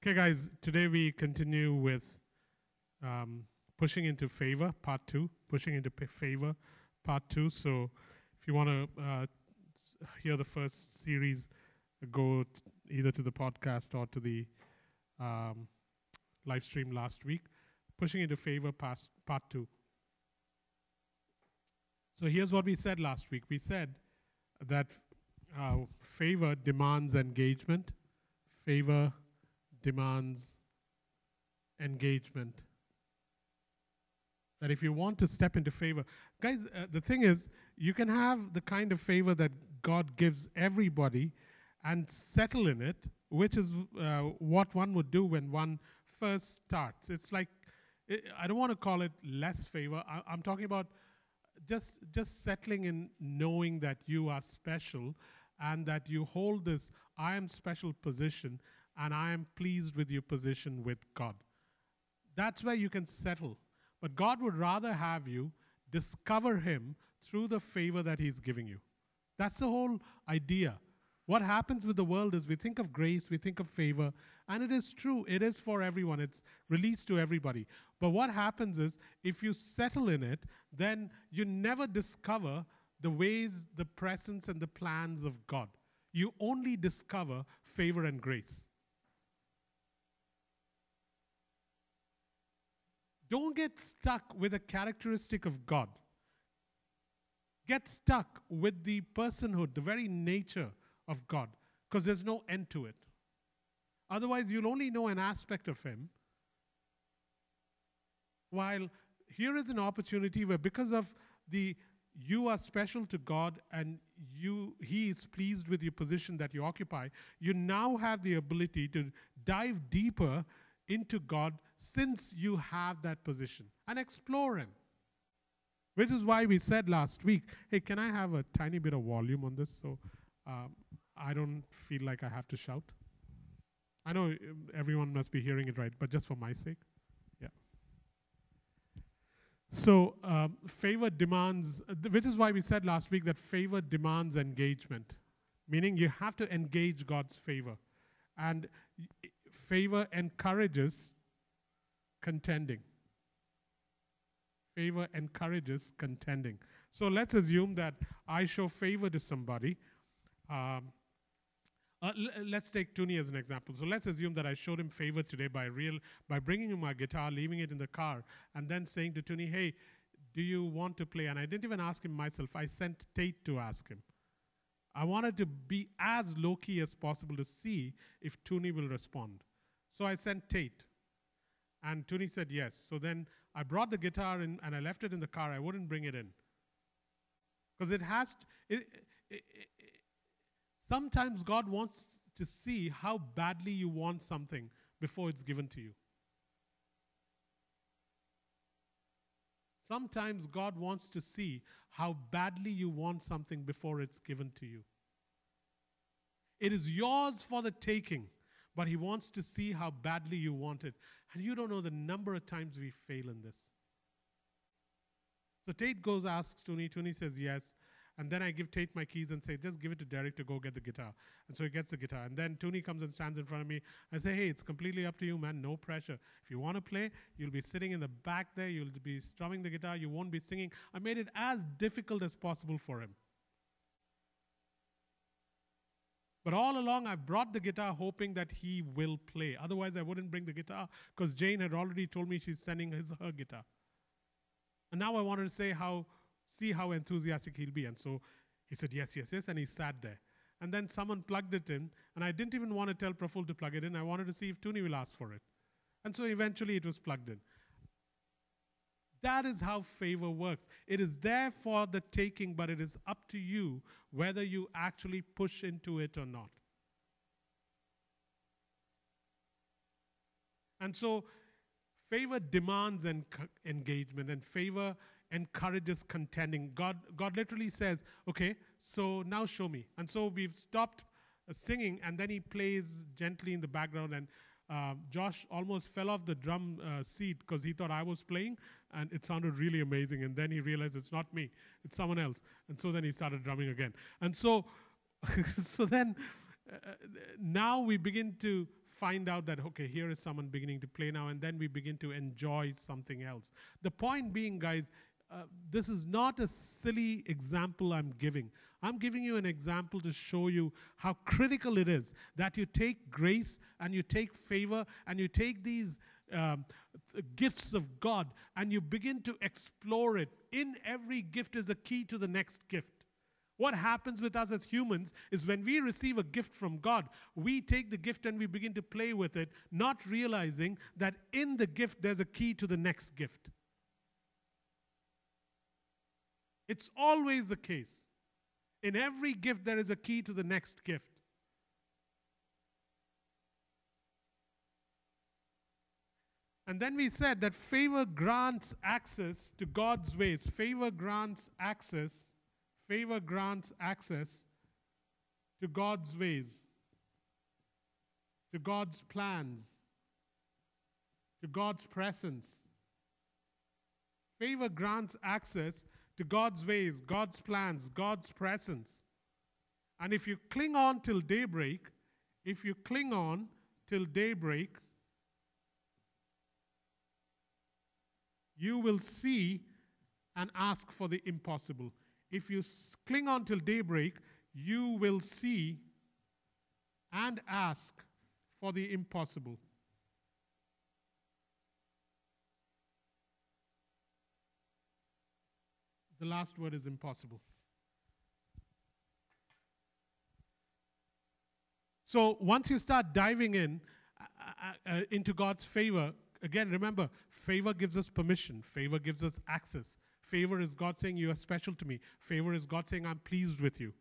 Okay, guys, today we continue with um, pushing into favor, part two, pushing into favor, part two. So if you want to uh, hear the first series, go either to the podcast or to the um, live stream last week. Pushing into favor, part two. So here's what we said last week. We said that uh, favor demands engagement. Favor demands engagement. That if you want to step into favor, guys, uh, the thing is, you can have the kind of favor that God gives everybody and settle in it, which is uh, what one would do when one first starts. It's like, i I don't want to call it less favor. I, I'm talking about just just settling in knowing that you are special and that you hold this I am special position and I am pleased with your position with God. That's where you can settle. But God would rather have you discover Him through the favor that He's giving you. That's the whole idea. What happens with the world is we think of grace, we think of favor, and it is true, it is for everyone, it's released to everybody. But what happens is if you settle in it, then you never discover the ways, the presence, and the plans of God. You only discover favor and grace. Don't get stuck with a characteristic of God. Get stuck with the personhood, the very nature of God, because there's no end to it. Otherwise, you'll only know an aspect of Him. While here is an opportunity where, because of the you are special to God and you He is pleased with your position that you occupy, you now have the ability to dive deeper into God since you have that position and explore Him. Which is why we said last week, hey, can I have a tiny bit of volume on this so um, I don't feel like I have to shout? I know um, everyone must be hearing it right, but just for my sake. Yeah. So, um, favor demands, which is why we said last week that favor demands engagement, meaning you have to engage God's favor. And favor encourages contending. Favor encourages contending. So let's assume that I show favor to somebody. Um, uh, l- let's take Tuni as an example. So let's assume that I showed him favor today by real by bringing him my guitar, leaving it in the car, and then saying to Tuni, "Hey, do you want to play?" And I didn't even ask him myself. I sent Tate to ask him. I wanted to be as low key as possible to see if Tuni will respond. So I sent Tate, and Tuni said yes. So then I brought the guitar in and I left it in the car. I wouldn't bring it in because it has. To, it, it, it, Sometimes God wants to see how badly you want something before it's given to you. Sometimes God wants to see how badly you want something before it's given to you. It is yours for the taking, but He wants to see how badly you want it. And you don't know the number of times we fail in this. So Tate goes, asks Tony. Tony says yes. And then I give Tate my keys and say, just give it to Derek to go get the guitar. And so he gets the guitar. And then Tony comes and stands in front of me. I say, hey, it's completely up to you, man. No pressure. If you want to play, you'll be sitting in the back there. You'll be strumming the guitar. You won't be singing. I made it as difficult as possible for him. But all along, I've brought the guitar hoping that he will play. Otherwise, I wouldn't bring the guitar because Jane had already told me she's sending his her guitar. And now I wanted to say how see how enthusiastic he'll be. And so he said, Yes, yes, yes. And he sat there. And then someone plugged it in. And I didn't even want to tell Praful to plug it in. I wanted to see if Tuni will ask for it. And so eventually it was plugged in. That is how favor works. It is there for the taking, but it is up to you whether you actually push into it or not. And so favor demands en- engagement, and favor encourages contending. God, God literally says, okay, so now show me. And so we've stopped uh, singing, and then he plays gently in the background. And uh, Josh almost fell off the drum uh, seat because he thought I was playing, and it sounded really amazing. And then he realized it's not me, it's someone else. And so then he started drumming again. And so, so then uh, now we begin to find out that, okay, here is someone beginning to play now, and then we begin to enjoy something else. The point being, guys, uh, this is not a silly example I'm giving. I'm giving you an example to show you how critical it is that you take grace and you take favor and you take these um, th- gifts of God and you begin to explore it. In every gift is a key to the next gift. What happens with us as humans is when we receive a gift from God, we take the gift and we begin to play with it, not realizing that in the gift there's a key to the next gift. It's always the case. In every gift, there is a key to the next gift. And then we said that favor grants access to God's ways. Favor grants access, favor grants access to God's ways, to God's plans, to God's presence. Favor grants access to God's ways, God's plans, God's presence. And if you cling on till daybreak, if you cling on till daybreak, you will see and ask for the impossible. If you cling on till daybreak, you will see and ask for the impossible. The last word is impossible. So once you start diving in uh, uh, uh, into God's favor, again, remember, favor gives us permission, favor gives us access. Favor is God saying, You are special to me. Favor is God saying, I'm pleased with you.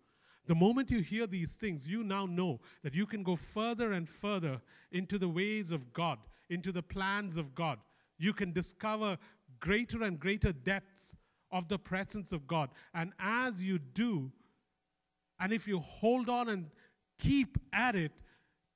The moment you hear these things, you now know that you can go further and further into the ways of God, into the plans of God. You can discover greater and greater depths of the presence of God. And as you do, and if you hold on and keep at it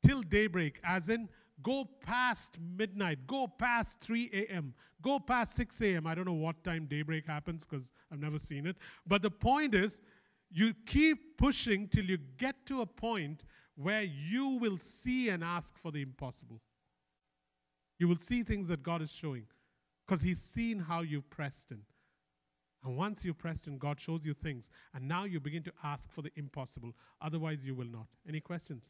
till daybreak, as in go past midnight, go past 3 a.m., go past 6 a.m. I don't know what time daybreak happens because I've never seen it. But the point is, you keep pushing till you get to a point where you will see and ask for the impossible. You will see things that God is showing because He's seen how you've pressed in. And once you pressed in, God shows you things. And now you begin to ask for the impossible. Otherwise, you will not. Any questions?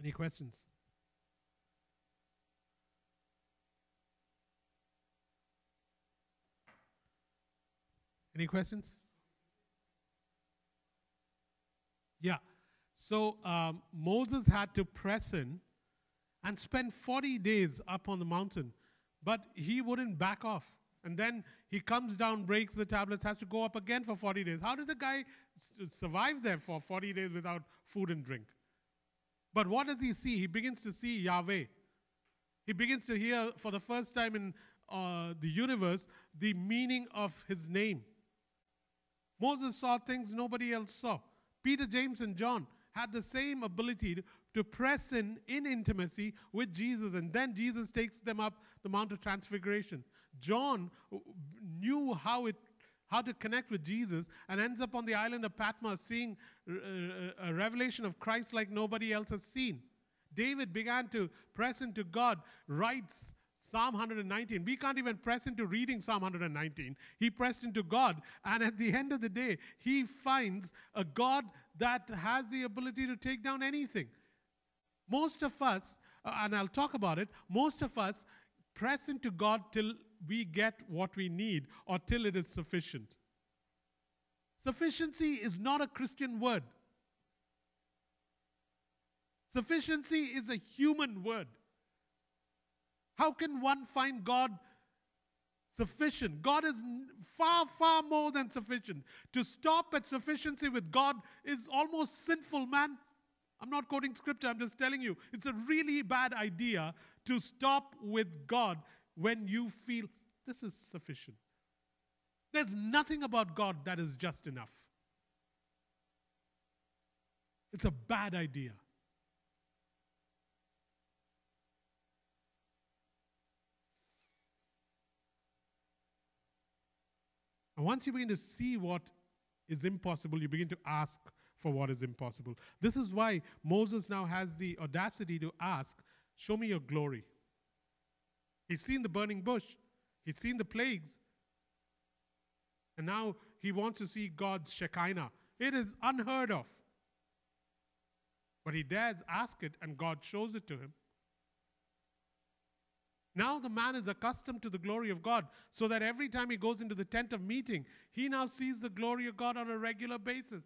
Any questions? Any questions? Yeah. So um, Moses had to press in and spend 40 days up on the mountain, but he wouldn't back off. And then he comes down, breaks the tablets, has to go up again for 40 days. How did the guy survive there for 40 days without food and drink? But what does he see? He begins to see Yahweh. He begins to hear for the first time in uh, the universe the meaning of his name. Moses saw things nobody else saw. Peter, James, and John had the same ability to, press in in intimacy with Jesus, and then Jesus takes them up the Mount of Transfiguration. John uh, knew how it how to connect with Jesus and ends up on the island of Patmos seeing uh, a revelation of Christ like nobody else has seen. David began to press into God, writes Psalm 119. We can't even press into reading Psalm 119. He pressed into God, and at the end of the day, he finds a God that has the ability to take down anything. Most of us, uh, and I'll talk about it, most of us press into God till we get what we need or till it is sufficient. Sufficiency is not a Christian word. Sufficiency is a human word. How can one find God sufficient? God is far, far more than sufficient. To stop at sufficiency with God is almost sinful, man. I'm not quoting scripture, I'm just telling you. It's a really bad idea to stop with God when you feel this is sufficient. There's nothing about God that is just enough. It's a bad idea. And once you begin to see what is impossible, you begin to ask for what is impossible. This is why Moses now has the audacity to ask, Show me your glory. He's seen the burning bush, he's seen the plagues, and now he wants to see God's Shekinah. It is unheard of. But he dares ask it, and God shows it to him. Now the man is accustomed to the glory of God, so that every time he goes into the tent of meeting, he now sees the glory of God on a regular basis.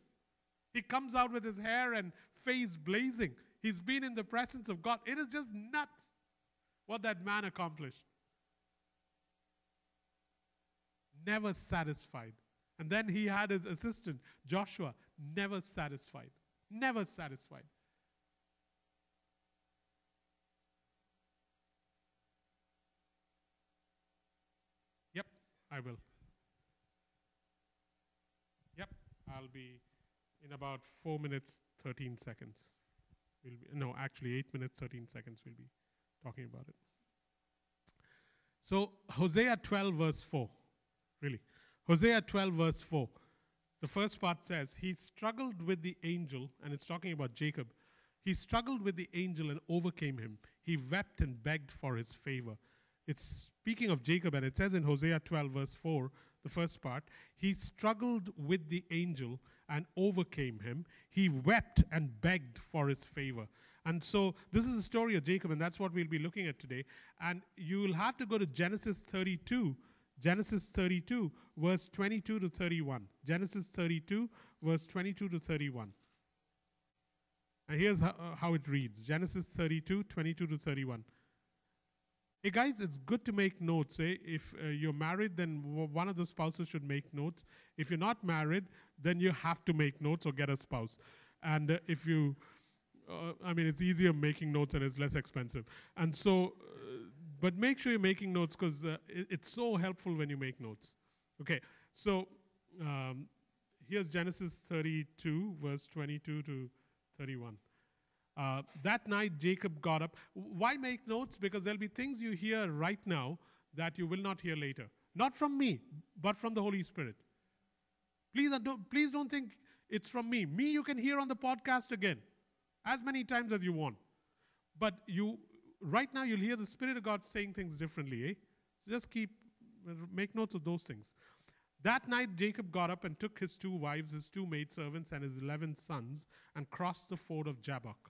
He comes out with his hair and face blazing. He's been in the presence of God. It is just nuts what that man accomplished. Never satisfied. And then he had his assistant, Joshua, never satisfied. Never satisfied. Yep, I will. Yep, I'll be in about 4 minutes 13 seconds. We'll be, no, actually 8 minutes 13 seconds we'll be talking about it. So, Hosea 12, verse 4. Really. Hosea 12, verse 4. The first part says, He struggled with the angel, and it's talking about Jacob. He struggled with the angel and overcame him. He wept and begged for his favor. It's speaking of Jacob, and it says in Hosea 12, verse 4, the first part, He struggled with the angel and overcame him. He wept and begged for his favor. And so this is the story of Jacob, and that's what we'll be looking at today. And you will have to go to Genesis 32, Genesis 32, verse 22 to 31. Genesis 32, verse 22 to 31. And here's how, uh, how it reads Genesis 32, 22 to 31. Hey guys, it's good to make notes. Eh? If uh, you're married, then one of the spouses should make notes. If you're not married, then you have to make notes or get a spouse. And uh, if you, uh, I mean, it's easier making notes and it's less expensive. And so, uh, but make sure you're making notes because uh, it, it's so helpful when you make notes. Okay, so um, here's Genesis 32, verse 22 to 31. Uh, that night, Jacob got up. Why make notes? Because there'll be things you hear right now that you will not hear later. Not from me, but from the Holy Spirit. Please don't, please don't think it's from me. Me, you can hear on the podcast again, as many times as you want. But you, right now, you'll hear the Spirit of God saying things differently. Eh? So just keep, make notes of those things. That night, Jacob got up and took his two wives, his two maidservants, and his eleven sons, and crossed the ford of Jabbok.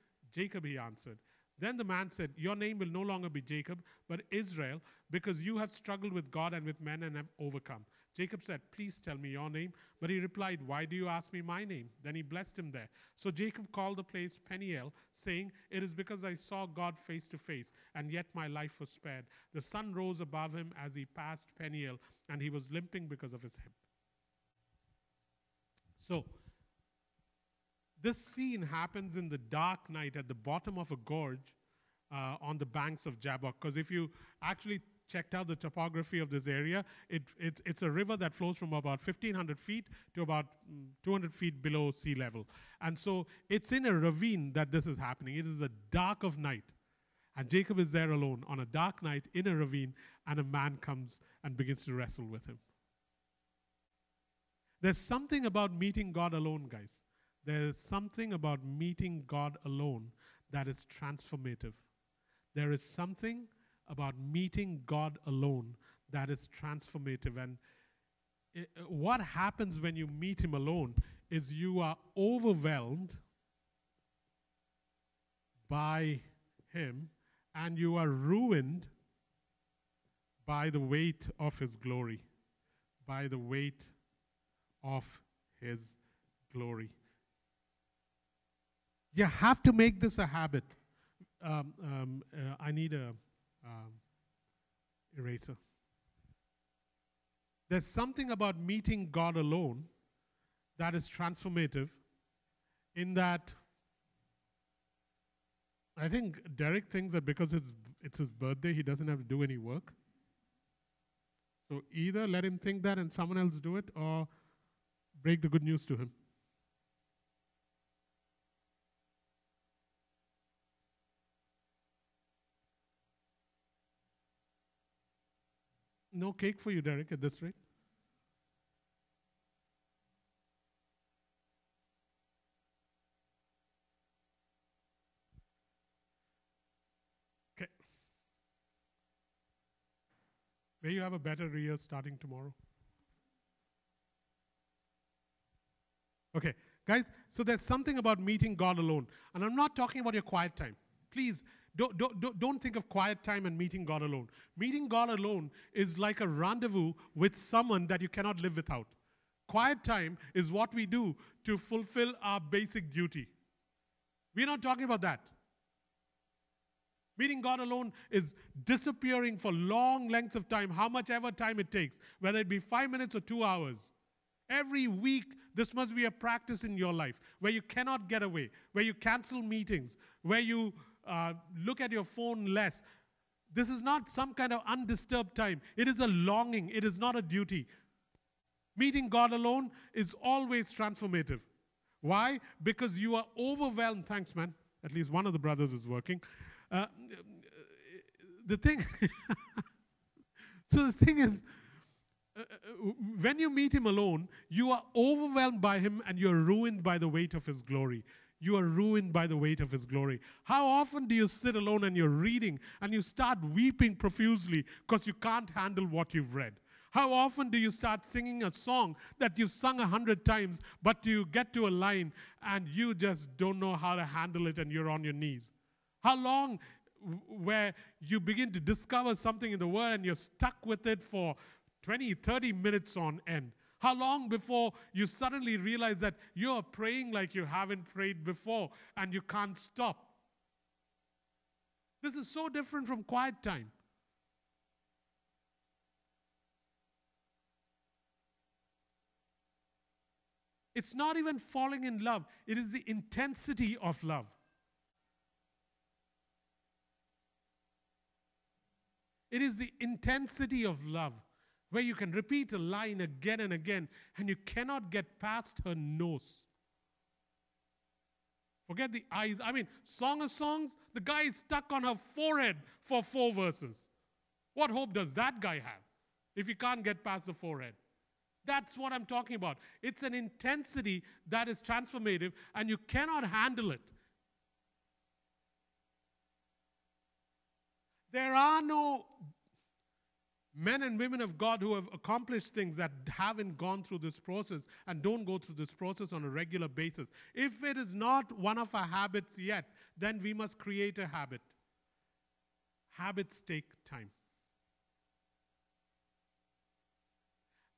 Jacob, he answered. Then the man said, Your name will no longer be Jacob, but Israel, because you have struggled with God and with men and have overcome. Jacob said, Please tell me your name. But he replied, Why do you ask me my name? Then he blessed him there. So Jacob called the place Peniel, saying, It is because I saw God face to face, and yet my life was spared. The sun rose above him as he passed Peniel, and he was limping because of his hip. So, this scene happens in the dark night at the bottom of a gorge uh, on the banks of Jabbok. Because if you actually checked out the topography of this area, it, it's, it's a river that flows from about 1,500 feet to about mm, 200 feet below sea level. And so it's in a ravine that this is happening. It is the dark of night. And Jacob is there alone on a dark night in a ravine, and a man comes and begins to wrestle with him. There's something about meeting God alone, guys. There is something about meeting God alone that is transformative. There is something about meeting God alone that is transformative. And it, what happens when you meet Him alone is you are overwhelmed by Him and you are ruined by the weight of His glory, by the weight of His glory. You have to make this a habit. Um, um, uh, I need a um, eraser. There's something about meeting God alone that is transformative in that I think Derek thinks that because it's, it's his birthday, he doesn't have to do any work. So either let him think that and someone else do it, or break the good news to him. No cake for you, Derek, at this rate. Okay. May you have a better year starting tomorrow. Okay, guys, so there's something about meeting God alone. And I'm not talking about your quiet time. Please don't, don't, don't think of quiet time and meeting God alone. Meeting God alone is like a rendezvous with someone that you cannot live without. Quiet time is what we do to fulfill our basic duty. We're not talking about that. Meeting God alone is disappearing for long lengths of time, how much ever time it takes, whether it be five minutes or two hours. Every week, this must be a practice in your life where you cannot get away, where you cancel meetings, where you uh, look at your phone less. This is not some kind of undisturbed time. It is a longing, it is not a duty. Meeting God alone is always transformative. Why? Because you are overwhelmed. Thanks, man. At least one of the brothers is working. Uh, the thing, so the thing is, uh, uh, when you meet him alone, you are overwhelmed by him and you're ruined by the weight of his glory you are ruined by the weight of His glory. How often do you sit alone and you're reading and you start weeping profusely because you can't handle what you've read? How often do you start singing a song that you've sung a hundred times, but you get to a line and you just don't know how to handle it and you're on your knees? How long where you begin to discover something in the Word and you're stuck with it for 20, 30 minutes on end? How long before you suddenly realize that you're praying like you haven't prayed before and you can't stop? This is so different from quiet time. It's not even falling in love, it is the intensity of love. It is the intensity of love where you can repeat a line again and again and you cannot get past her nose. Forget the eyes. I mean, Song of Songs, the guy is stuck on her forehead for four verses. What hope does that guy have if he can't get past the forehead? That's what I'm talking about. It's an intensity that is transformative and you cannot handle it. There are no men and women of God who have accomplished things that haven't gone through this process and don't go through this process on a regular basis. If it is not one of our habits yet, then we must create a habit. Habits take time.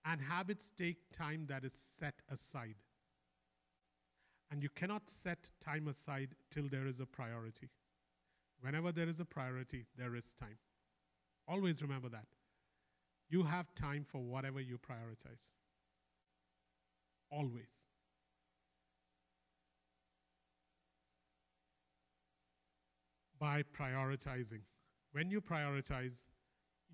And habits take time that is set aside. And you cannot set time aside till there is a priority. Whenever there is a priority, there is time. Always remember that. You have time for whatever you prioritize. Always. By prioritizing. When you prioritize,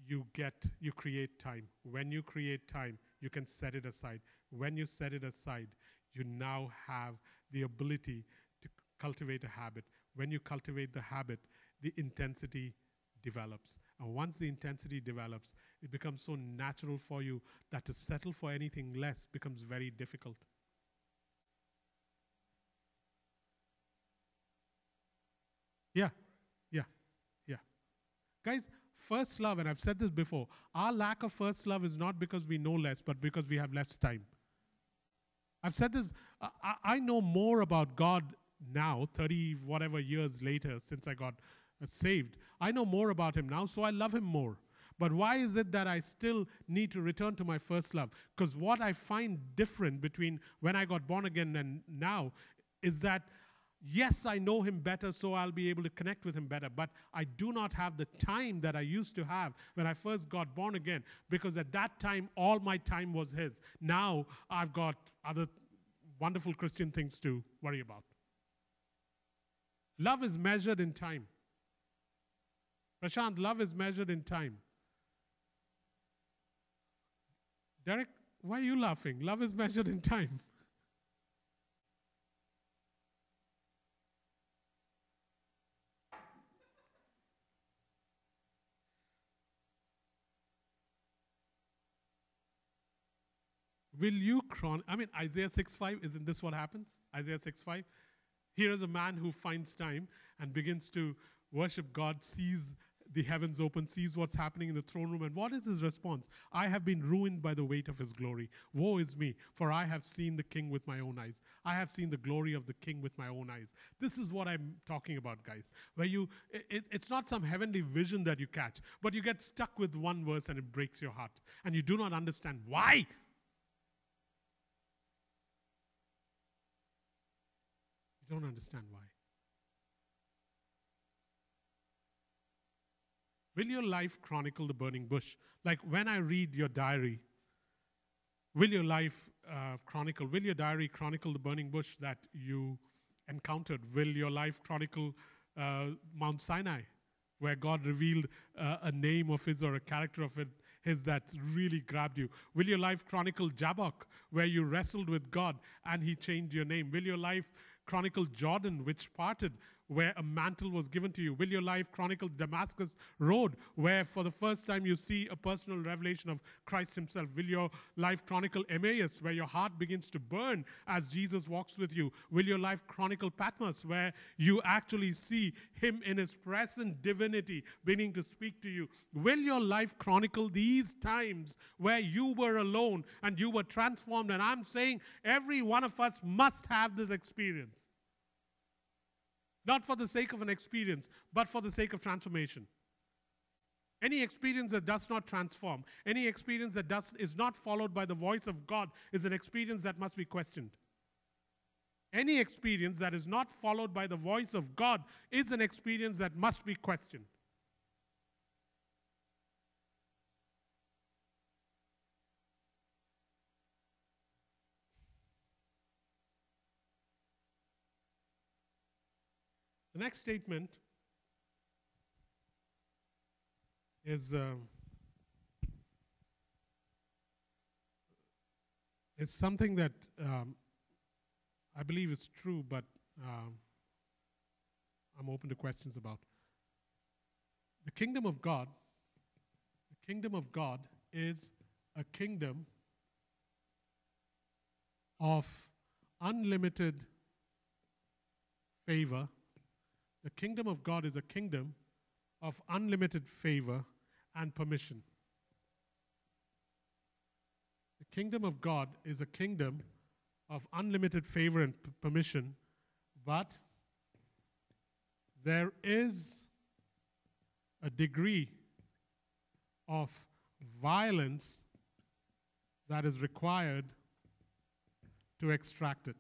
you get, you create time. When you create time, you can set it aside. When you set it aside, you now have the ability to cultivate a habit. When you cultivate the habit, the intensity develops. Once the intensity develops, it becomes so natural for you that to settle for anything less becomes very difficult. Yeah, yeah, yeah. Guys, first love, and I've said this before, our lack of first love is not because we know less, but because we have less time. I've said this, I, I know more about God now, 30 whatever years later since I got uh, saved. I know more about Him now, so I love Him more. But why is it that I still need to return to my first love? Because what I find different between when I got born again and now is that, yes, I know Him better, so I'll be able to connect with Him better. But I do not have the time that I used to have when I first got born again, because at that time, all my time was His. Now I've got other wonderful Christian things to worry about. Love is measured in time. Prashant, love is measured in time. Derek, why are you laughing? Love is measured in time. Will you chron? I mean, Isaiah 6:5, isn't this what happens? Isaiah 6:5. Here is a man who finds time and begins to worship God, sees the heavens open, sees what's happening in the throne room. And what is his response? I have been ruined by the weight of his glory. Woe is me, for I have seen the king with my own eyes. I have seen the glory of the king with my own eyes. This is what I'm talking about, guys. Where you, it, it's not some heavenly vision that you catch, but you get stuck with one verse and it breaks your heart. And you do not understand why. You don't understand why. Will your life chronicle the burning bush? Like when I read your diary, will your life uh, chronicle, will your diary chronicle the burning bush that you encountered? Will your life chronicle uh, Mount Sinai, where God revealed uh, a name of His or a character of it, His that really grabbed you? Will your life chronicle Jabbok, where you wrestled with God and He changed your name? Will your life chronicle Jordan, which parted where a mantle was given to you? Will your life chronicle Damascus Road, where for the first time you see a personal revelation of Christ Himself? Will your life chronicle Emmaus, where your heart begins to burn as Jesus walks with you? Will your life chronicle Patmos, where you actually see Him in His present divinity beginning to speak to you? Will your life chronicle these times where you were alone and you were transformed? And I'm saying every one of us must have this experience. Not for the sake of an experience, but for the sake of transformation. Any experience that does not transform, any experience that does, is not followed by the voice of God, is an experience that must be questioned. Any experience that is not followed by the voice of God is an experience that must be questioned. The next statement is uh, it's something that um, I believe is true, but um, I'm open to questions about. The kingdom of God, the kingdom of God is a kingdom of unlimited favor the kingdom of God is a kingdom of unlimited favor and permission. The kingdom of God is a kingdom of unlimited favor and p- permission, but there is a degree of violence that is required to extract it.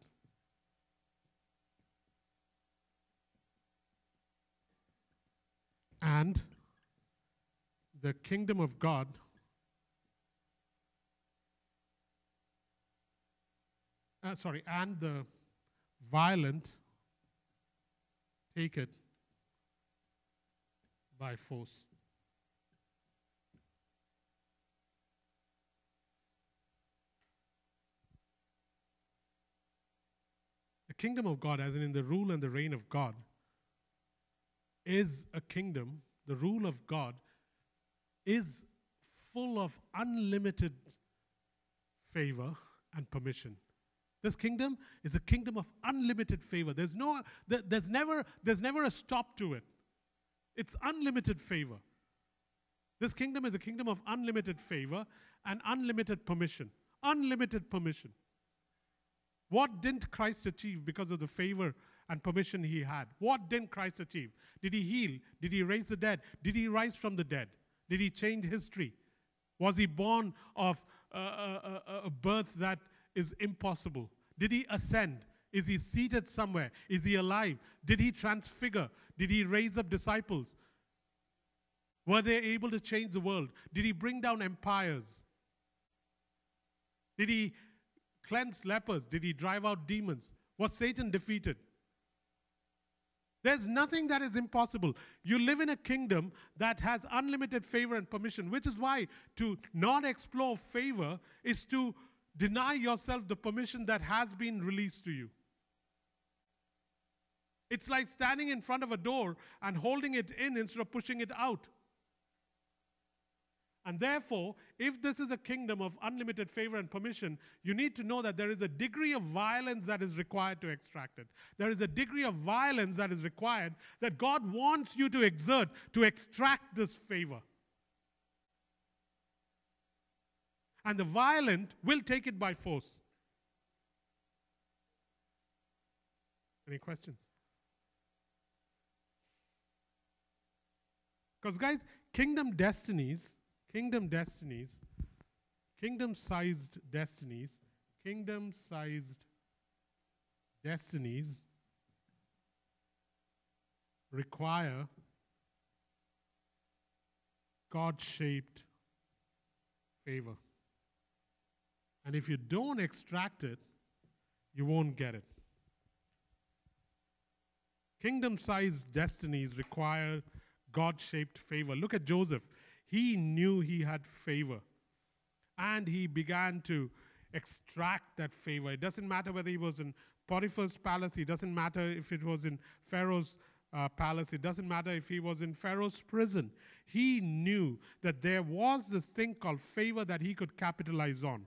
And the kingdom of God uh, sorry, and the violent take it by force. The kingdom of God, as in the rule and the reign of God, is a kingdom, the rule of God is full of unlimited favor and permission. This kingdom is a kingdom of unlimited favor. There's, no, there's, never, there's never a stop to it. It's unlimited favor. This kingdom is a kingdom of unlimited favor and unlimited permission. Unlimited permission. What didn't Christ achieve because of the favor and permission he had. What didn't Christ achieve? Did he heal? Did he raise the dead? Did he rise from the dead? Did he change history? Was he born of a, a, a birth that is impossible? Did he ascend? Is he seated somewhere? Is he alive? Did he transfigure? Did he raise up disciples? Were they able to change the world? Did he bring down empires? Did he cleanse lepers? Did he drive out demons? Was Satan defeated? There's nothing that is impossible. You live in a kingdom that has unlimited favor and permission, which is why to not explore favor is to deny yourself the permission that has been released to you. It's like standing in front of a door and holding it in instead of pushing it out. And therefore, if this is a kingdom of unlimited favor and permission, you need to know that there is a degree of violence that is required to extract it. There is a degree of violence that is required that God wants you to exert to extract this favor. And the violent will take it by force. Any questions? Because, guys, kingdom destinies kingdom destinies, kingdom sized destinies, kingdom sized destinies require God shaped favor. And if you don't extract it, you won't get it. Kingdom sized destinies require God shaped favor. Look at Joseph. He knew he had favor. And he began to extract that favor. It doesn't matter whether he was in Potiphar's palace, it doesn't matter if it was in Pharaoh's uh, palace, it doesn't matter if he was in Pharaoh's prison. He knew that there was this thing called favor that he could capitalize on.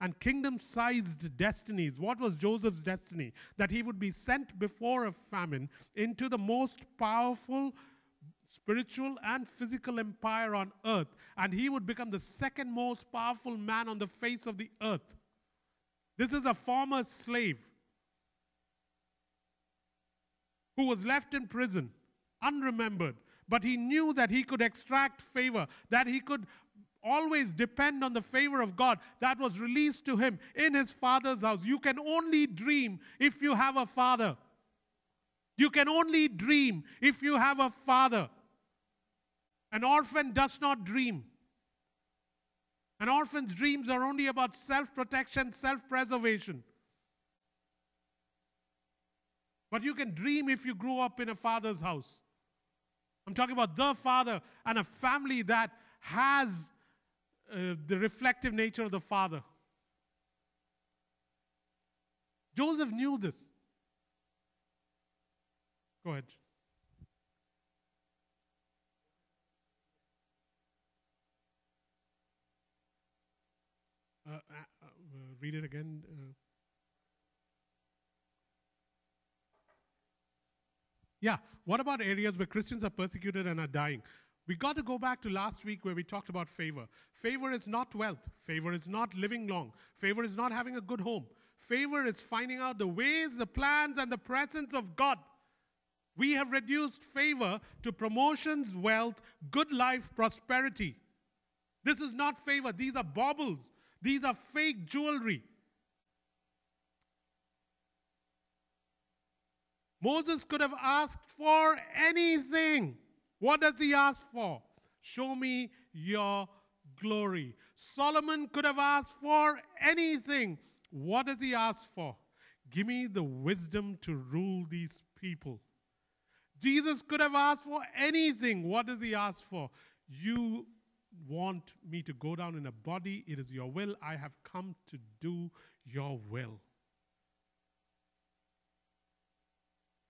And kingdom sized destinies. What was Joseph's destiny? That he would be sent before a famine into the most powerful spiritual and physical empire on earth, and he would become the second most powerful man on the face of the earth. This is a former slave who was left in prison, unremembered, but he knew that he could extract favor, that he could always depend on the favor of God that was released to him in his father's house. You can only dream if you have a father. You can only dream if you have a father. An orphan does not dream. An orphan's dreams are only about self protection, self preservation. But you can dream if you grew up in a father's house. I'm talking about the father and a family that has uh, the reflective nature of the father. Joseph knew this. Go ahead. Uh, uh, uh, read it again. Yeah, what about areas where Christians are persecuted and are dying? We got to go back to last week where we talked about favor. Favor is not wealth. Favor is not living long. Favor is not having a good home. Favor is finding out the ways, the plans, and the presence of God. We have reduced favor to promotions, wealth, good life, prosperity. This is not favor, these are baubles. These are fake jewelry. Moses could have asked for anything. What does he ask for? Show me your glory. Solomon could have asked for anything. What does he ask for? Give me the wisdom to rule these people. Jesus could have asked for anything. What does he ask for? You want me to go down in a body. It is your will. I have come to do your will.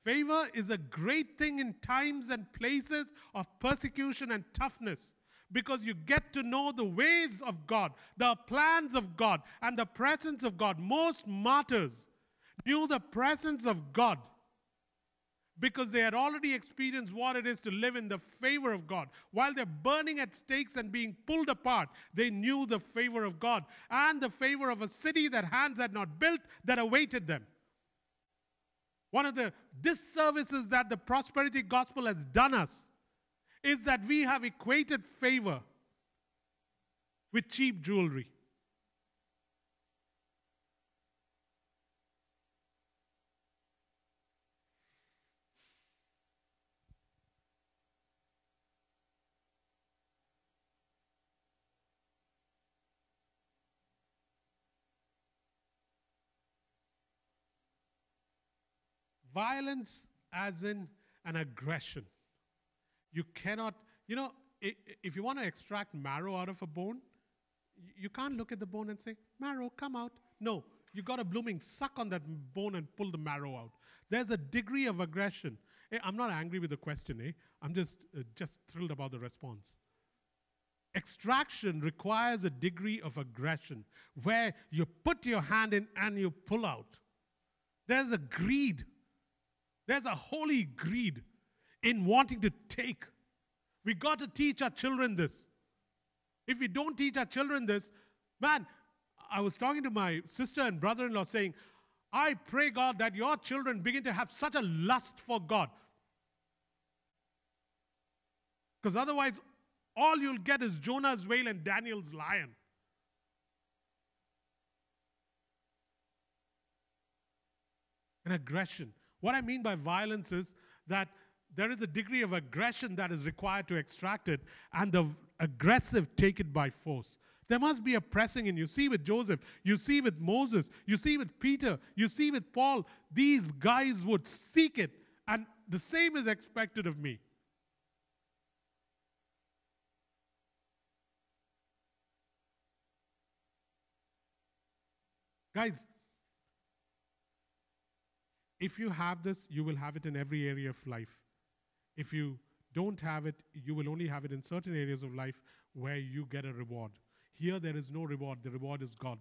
Favor is a great thing in times and places of persecution and toughness because you get to know the ways of God, the plans of God, and the presence of God. Most martyrs knew the presence of God because they had already experienced what it is to live in the favor of God. While they're burning at stakes and being pulled apart, they knew the favor of God and the favor of a city that hands had not built that awaited them. One of the disservices that the prosperity gospel has done us is that we have equated favor with cheap jewelry. Violence, as in an aggression. You cannot, you know, if you want to extract marrow out of a bone, you can't look at the bone and say, Marrow, come out. No, you got to blooming suck on that bone and pull the marrow out. There's a degree of aggression. Eh, I'm not angry with the question, eh? I'm just, uh, just thrilled about the response. Extraction requires a degree of aggression where you put your hand in and you pull out. There's a greed. There's a holy greed in wanting to take. We got to teach our children this. If we don't teach our children this, man, I was talking to my sister and brother in law saying, I pray, God, that your children begin to have such a lust for God. Because otherwise, all you'll get is Jonah's whale and Daniel's lion. An aggression. What I mean by violence is that there is a degree of aggression that is required to extract it, and the aggressive take it by force. There must be a pressing in. You see with Joseph, you see with Moses, you see with Peter, you see with Paul. These guys would seek it, and the same is expected of me. Guys, if you have this, you will have it in every area of life. If you don't have it, you will only have it in certain areas of life where you get a reward. Here, there is no reward, the reward is God.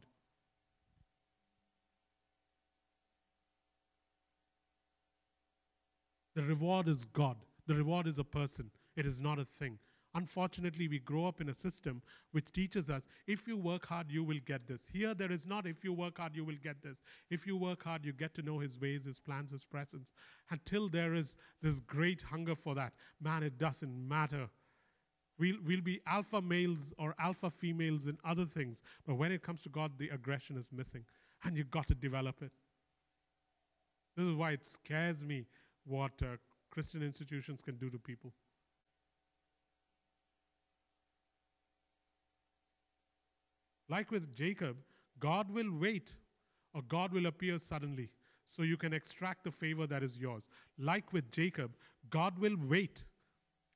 The reward is God. The reward is a person. It is not a thing. Unfortunately, we grow up in a system which teaches us if you work hard, you will get this. Here, there is not if you work hard, you will get this. If you work hard, you get to know His ways, His plans, His presence. Until there is this great hunger for that, man, it doesn't matter. We'll, we'll be alpha males or alpha females in other things, but when it comes to God, the aggression is missing, and you've got to develop it. This is why it scares me what uh, Christian institutions can do to people. Like with Jacob, God will wait or God will appear suddenly so you can extract the favor that is yours. Like with Jacob, God will wait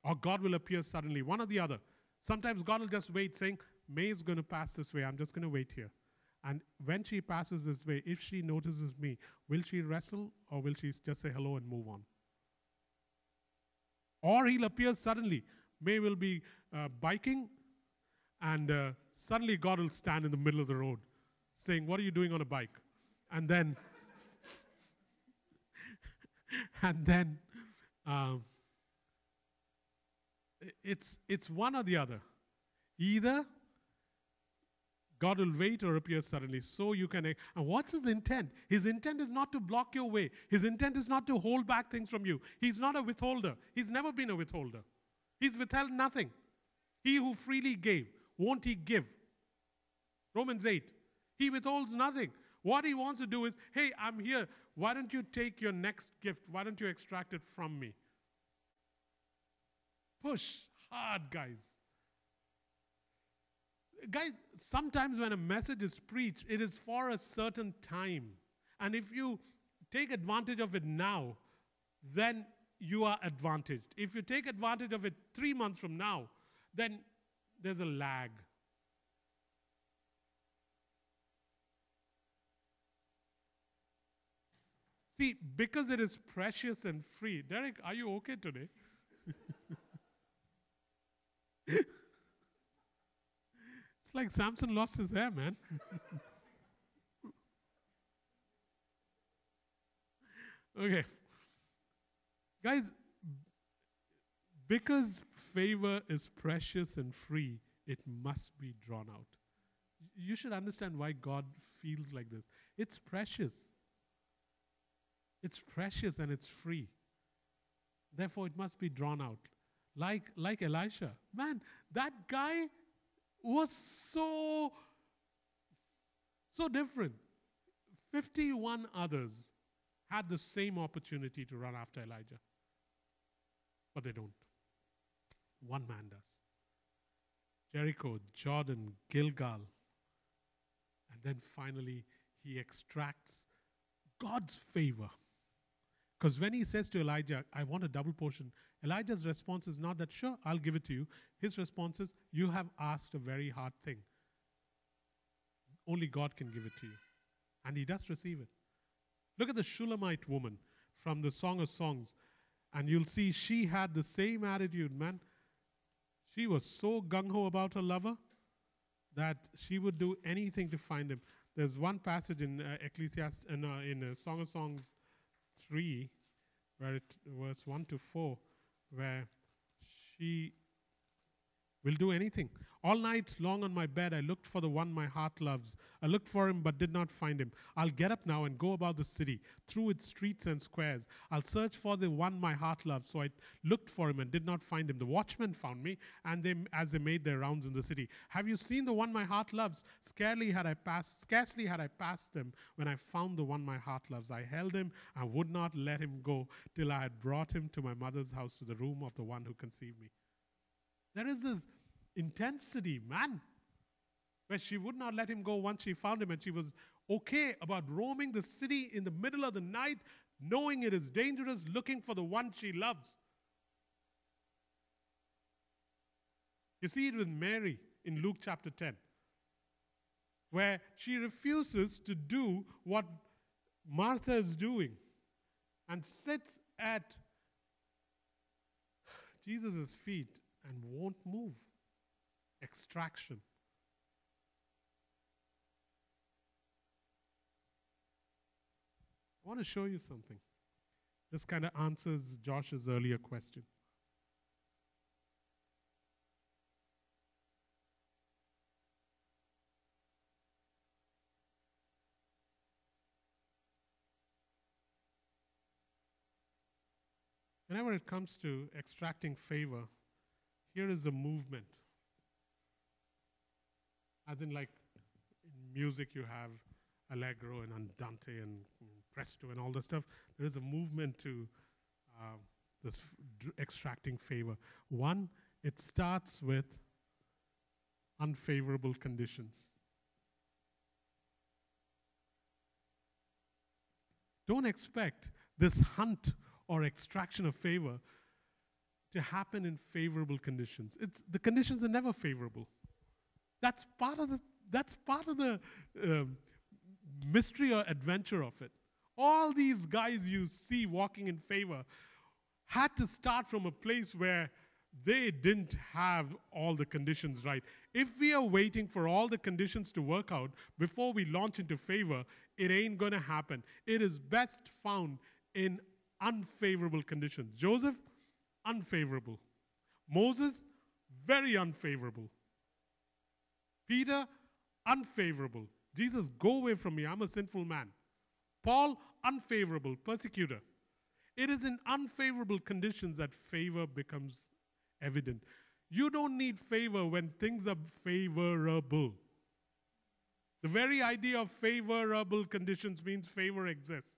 or God will appear suddenly, one or the other. Sometimes God will just wait, saying, May is going to pass this way. I'm just going to wait here. And when she passes this way, if she notices me, will she wrestle or will she just say hello and move on? Or he'll appear suddenly. May will be uh, biking and uh, suddenly God will stand in the middle of the road saying, What are you doing on a bike? And then, and then, um, it's, it's one or the other. Either God will wait or appear suddenly. So you can. And what's his intent? His intent is not to block your way. His intent is not to hold back things from you. He's not a withholder. He's never been a withholder. He's withheld nothing. He who freely gave won't he give? Romans 8. He withholds nothing. What he wants to do is, hey, I'm here. Why don't you take your next gift? Why don't you extract it from me? Push hard, guys. Guys, sometimes when a message is preached, it is for a certain time. And if you take advantage of it now, then you are advantaged. If you take advantage of it three months from now, then there's a lag. See, because it is precious and free. Derek, are you okay today? it's like Samson lost his hair, man. okay. Guys, because favor is precious and free, it must be drawn out. You should understand why God feels like this. It's precious. It's precious and it's free. Therefore, it must be drawn out. Like, like Elisha. Man, that guy was so, so different. 51 others had the same opportunity to run after Elijah, but they don't. One man does. Jericho, Jordan, Gilgal. And then finally, he extracts God's favor. Because when he says to Elijah, I want a double portion, Elijah's response is not that, sure, I'll give it to you. His response is, You have asked a very hard thing. Only God can give it to you. And he does receive it. Look at the Shulamite woman from the Song of Songs, and you'll see she had the same attitude, man. She was so gung ho about her lover that she would do anything to find him. There's one passage in uh, Ecclesiastes, uh, in uh, Song of Songs 3, where it, verse 1 to 4, where she will do anything. All night long on my bed, I looked for the one my heart loves. I looked for him but did not find him. I'll get up now and go about the city, through its streets and squares. I'll search for the one my heart loves. So I looked for him and did not find him. The watchmen found me, and they, as they made their rounds in the city. Have you seen the one my heart loves? Scarcely had I passed, scarcely had I passed him when I found the one my heart loves. I held him and would not let him go till I had brought him to my mother's house, to the room of the one who conceived me. There is this intensity, man, where she would not let him go once she found him, and she was okay about roaming the city in the middle of the night, knowing it is dangerous, looking for the one she loves. You see it with Mary in Luke chapter 10, where she refuses to do what Martha is doing and sits at Jesus' feet and won't move. Extraction. I want to show you something. This kind of answers Josh's earlier question. Whenever it comes to extracting favor, here is a movement. As in, like in music, you have allegro and andante and presto and all the stuff. There is a movement to uh, this f- extracting favor. One, it starts with unfavorable conditions. Don't expect this hunt or extraction of favor to happen in favorable conditions. It's, the conditions are never favorable. That's part of the, that's part of the um, mystery or adventure of it. All these guys you see walking in favor had to start from a place where they didn't have all the conditions right. If we are waiting for all the conditions to work out before we launch into favor, it ain't going to happen. It is best found in unfavorable conditions. Joseph unfavorable. Moses, very unfavorable. Peter, unfavorable. Jesus, go away from me, I'm a sinful man. Paul, unfavorable, persecutor. It is in unfavorable conditions that favor becomes evident. You don't need favor when things are favorable. The very idea of favorable conditions means favor exists.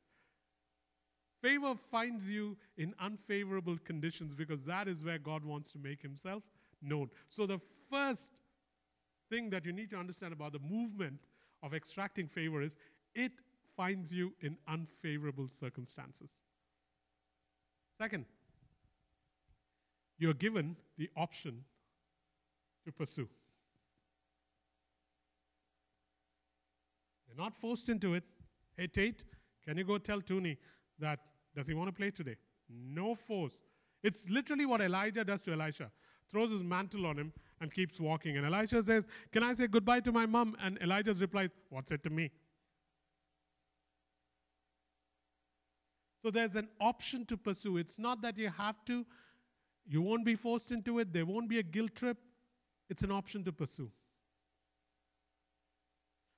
Favor finds you in unfavorable conditions because that is where God wants to make himself known. So, the first thing that you need to understand about the movement of extracting favor is it finds you in unfavorable circumstances. Second, you're given the option to pursue. You're not forced into it. Hey, Tate, can you go tell Tony that does he want to play today? No force. It's literally what Elijah does to Elisha. Throws his mantle on him and keeps walking. And Elisha says, Can I say goodbye to my mom? And Elijah replies, What's it to me? So there's an option to pursue. It's not that you have to, you won't be forced into it, there won't be a guilt trip. It's an option to pursue.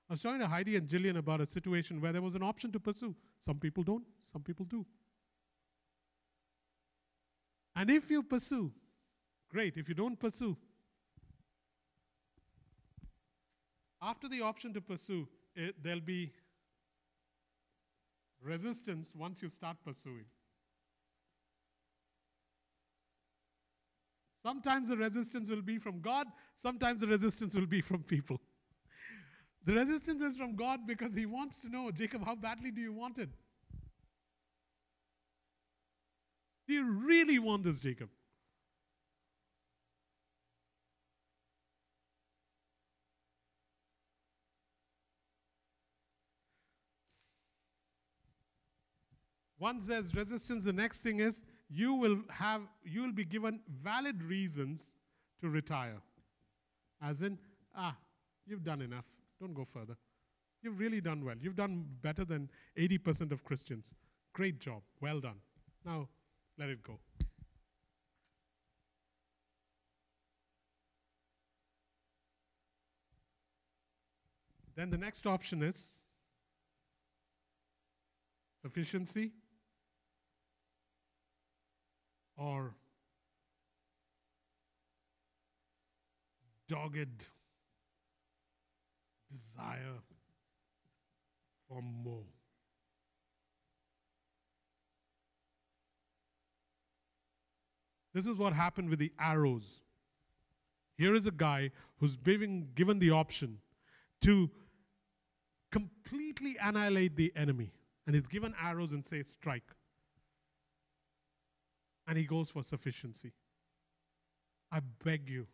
I was talking to Heidi and Jillian about a situation where there was an option to pursue. Some people don't, some people do. And if you pursue, great. If you don't pursue, after the option to pursue, it, there'll be resistance once you start pursuing. Sometimes the resistance will be from God, sometimes the resistance will be from people. The resistance is from God because He wants to know, Jacob, how badly do you want it? Do you really want this, Jacob? One says resistance, the next thing is you will have you will be given valid reasons to retire. As in, ah, you've done enough. Don't go further. You've really done well. You've done better than 80% of Christians. Great job. Well done. Now, let it go. Then the next option is sufficiency or dogged desire for more. This is what happened with the arrows. Here is a guy who's being given the option to completely annihilate the enemy. And he's given arrows and says, strike. And he goes for sufficiency. I beg you.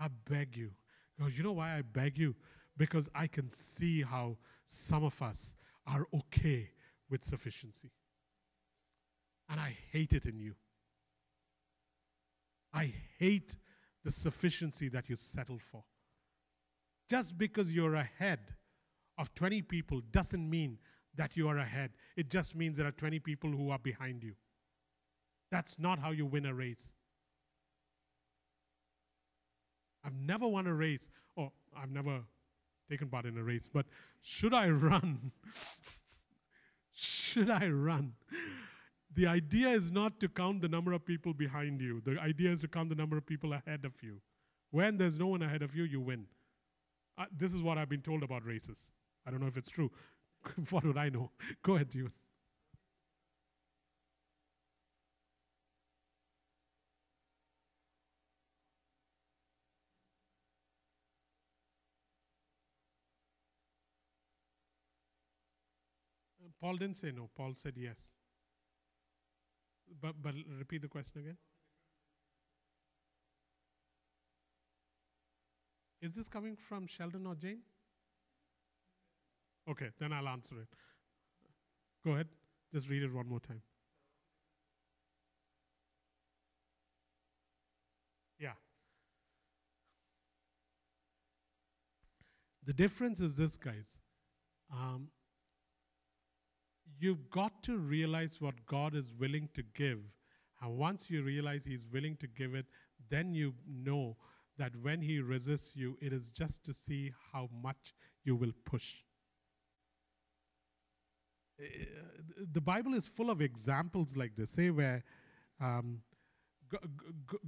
I beg you. Because you know why I beg you? Because I can see how some of us are okay with sufficiency. And I hate it in you. I hate the sufficiency that you settle for. Just because you're ahead of 20 people doesn't mean that you are ahead. It just means there are 20 people who are behind you. That's not how you win a race. I've never won a race, or I've never taken part in a race, but should I run? should I run? The idea is not to count the number of people behind you. The idea is to count the number of people ahead of you. When there's no one ahead of you, you win. Uh, this is what I've been told about races. I don't know if it's true. what would I know? Go ahead, you. Paul didn't say no. Paul said yes. But, but repeat the question again. Is this coming from Sheldon or Jane? Okay, then I'll answer it. Go ahead. Just read it one more time. Yeah. The difference is this, guys. Um, you've got to realize what God is willing to give. And once you realize He's willing to give it, then you know that when He resists you, it is just to see how much you will push. Eh, the Bible is full of examples like this, say, eh, where um,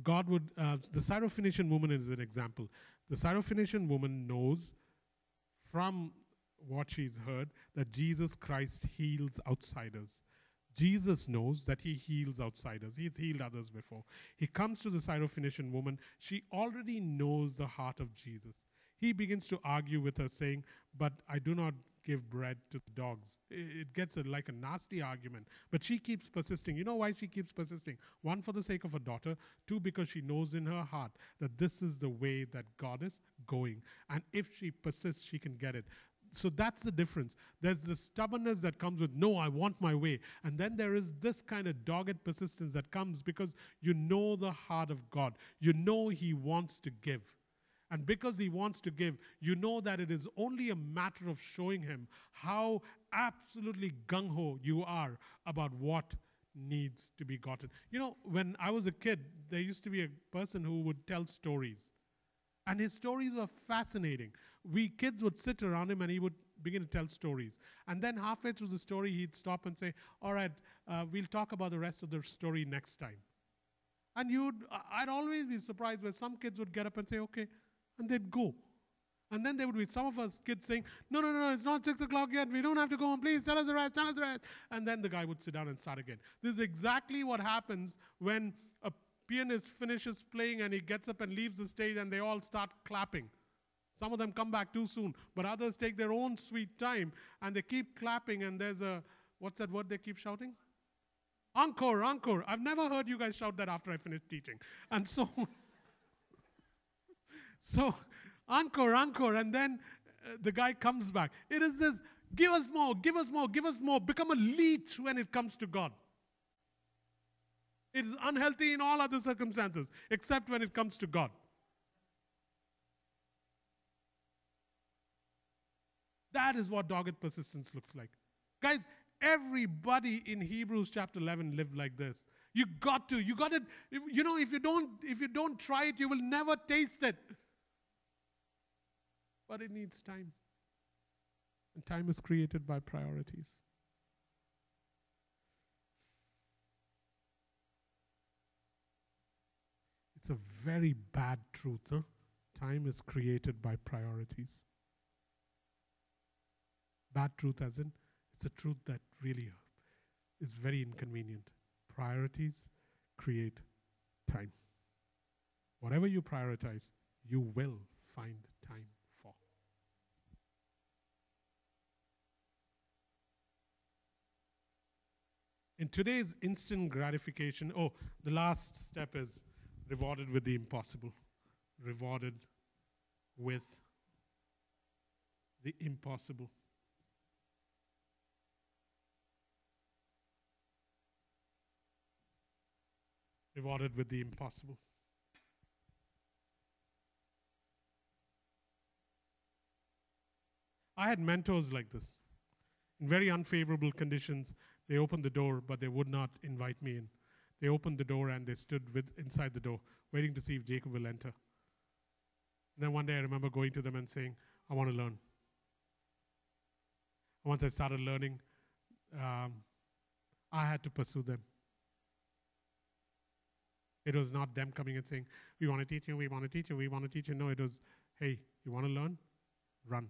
God would, uh, the Syrophoenician woman is an example. The Syrophoenician woman knows from what she's heard that Jesus Christ heals outsiders. Jesus knows that he heals outsiders. He's healed others before. He comes to the Syrophoenician woman. She already knows the heart of Jesus. He begins to argue with her, saying, But I do not give bread to the dogs. It gets a, like a nasty argument. But she keeps persisting. You know why she keeps persisting? One, for the sake of her daughter. Two, because she knows in her heart that this is the way that God is going. And if she persists, she can get it so that's the difference. There's the stubbornness that comes with, no, I want my way. And then there is this kind of dogged persistence that comes because you know the heart of God. You know He wants to give. And because He wants to give, you know that it is only a matter of showing Him how absolutely gung ho you are about what needs to be gotten. You know, when I was a kid, there used to be a person who would tell stories. And his stories were fascinating we kids would sit around him and he would begin to tell stories. And then halfway through the story, he'd stop and say, All right, uh, we'll talk about the rest of the story next time. And you'd, I'd always be surprised when some kids would get up and say, Okay, and they'd go. And then there would be some of us kids saying, No, no, no, it's not six o'clock yet. We don't have to go home. Please tell us the rest, tell us the rest. And then the guy would sit down and start again. This is exactly what happens when pianist finishes playing and he gets up and leaves the stage and they all start clapping. Some of them come back too soon, but others take their own sweet time and they keep clapping, and there's a, what's that word they keep shouting? Encore, encore. I've never heard you guys shout that after I finish teaching. And so, so, encore, encore. And then uh, the guy comes back. It is this give us more, give us more, give us more. Become a leech when it comes to God. It is unhealthy in all other circumstances, except when it comes to God. That is what dogged persistence looks like. Guys, everybody in Hebrews chapter 11 lived like this. You got to, you got it. You know, if you don't, if you don't try it, you will never taste it. But it needs time. And time is created by priorities. It's a very bad truth. Huh? Time is created by priorities. Bad truth, as in, it's a truth that really uh, is very inconvenient. Priorities create time. Whatever you prioritize, you will find time for. In today's instant gratification, oh, the last step is rewarded with the impossible. Rewarded with the impossible. rewarded with the impossible. I had mentors like this. In very unfavorable conditions, they opened the door, but they would not invite me in. They opened the door and they stood with, inside the door, waiting to see if Jacob will enter. And then one day I remember going to them and saying, I want to learn. Once I started learning, um, I had to pursue them. It was not them coming and saying, We want to teach you, we want to teach you, we want to teach you. No, it was, Hey, you want to learn? Run.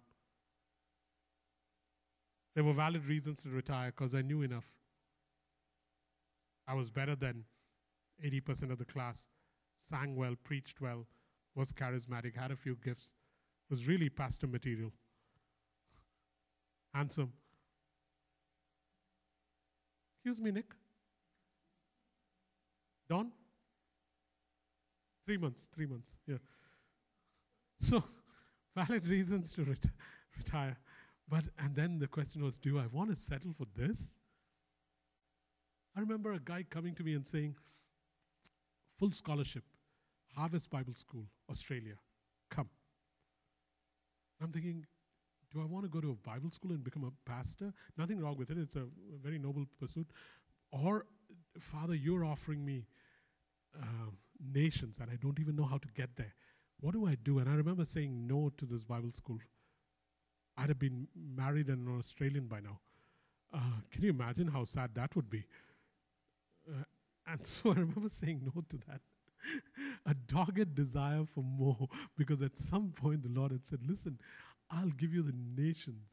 There were valid reasons to retire because I knew enough. I was better than 80% of the class, sang well, preached well, was charismatic, had a few gifts, was really pastor material. Handsome. Excuse me, Nick. Don? Three months, three months, yeah. So, valid reasons to ret- retire. But, and then the question was, do I want to settle for this? I remember a guy coming to me and saying, full scholarship, Harvest Bible School, Australia, come. I'm thinking, do I want to go to a Bible school and become a pastor? Nothing wrong with it, it's a, very noble pursuit. Or, Father, you're offering me um, nations and I don't even know how to get there. What do I do? And I remember saying no to this Bible school. I'd have been married and an Australian by now. Uh, can you imagine how sad that would be? Uh, and so I remember saying no to that. a dogged desire for more, because at some point the Lord had said, Listen, I'll give you the nations.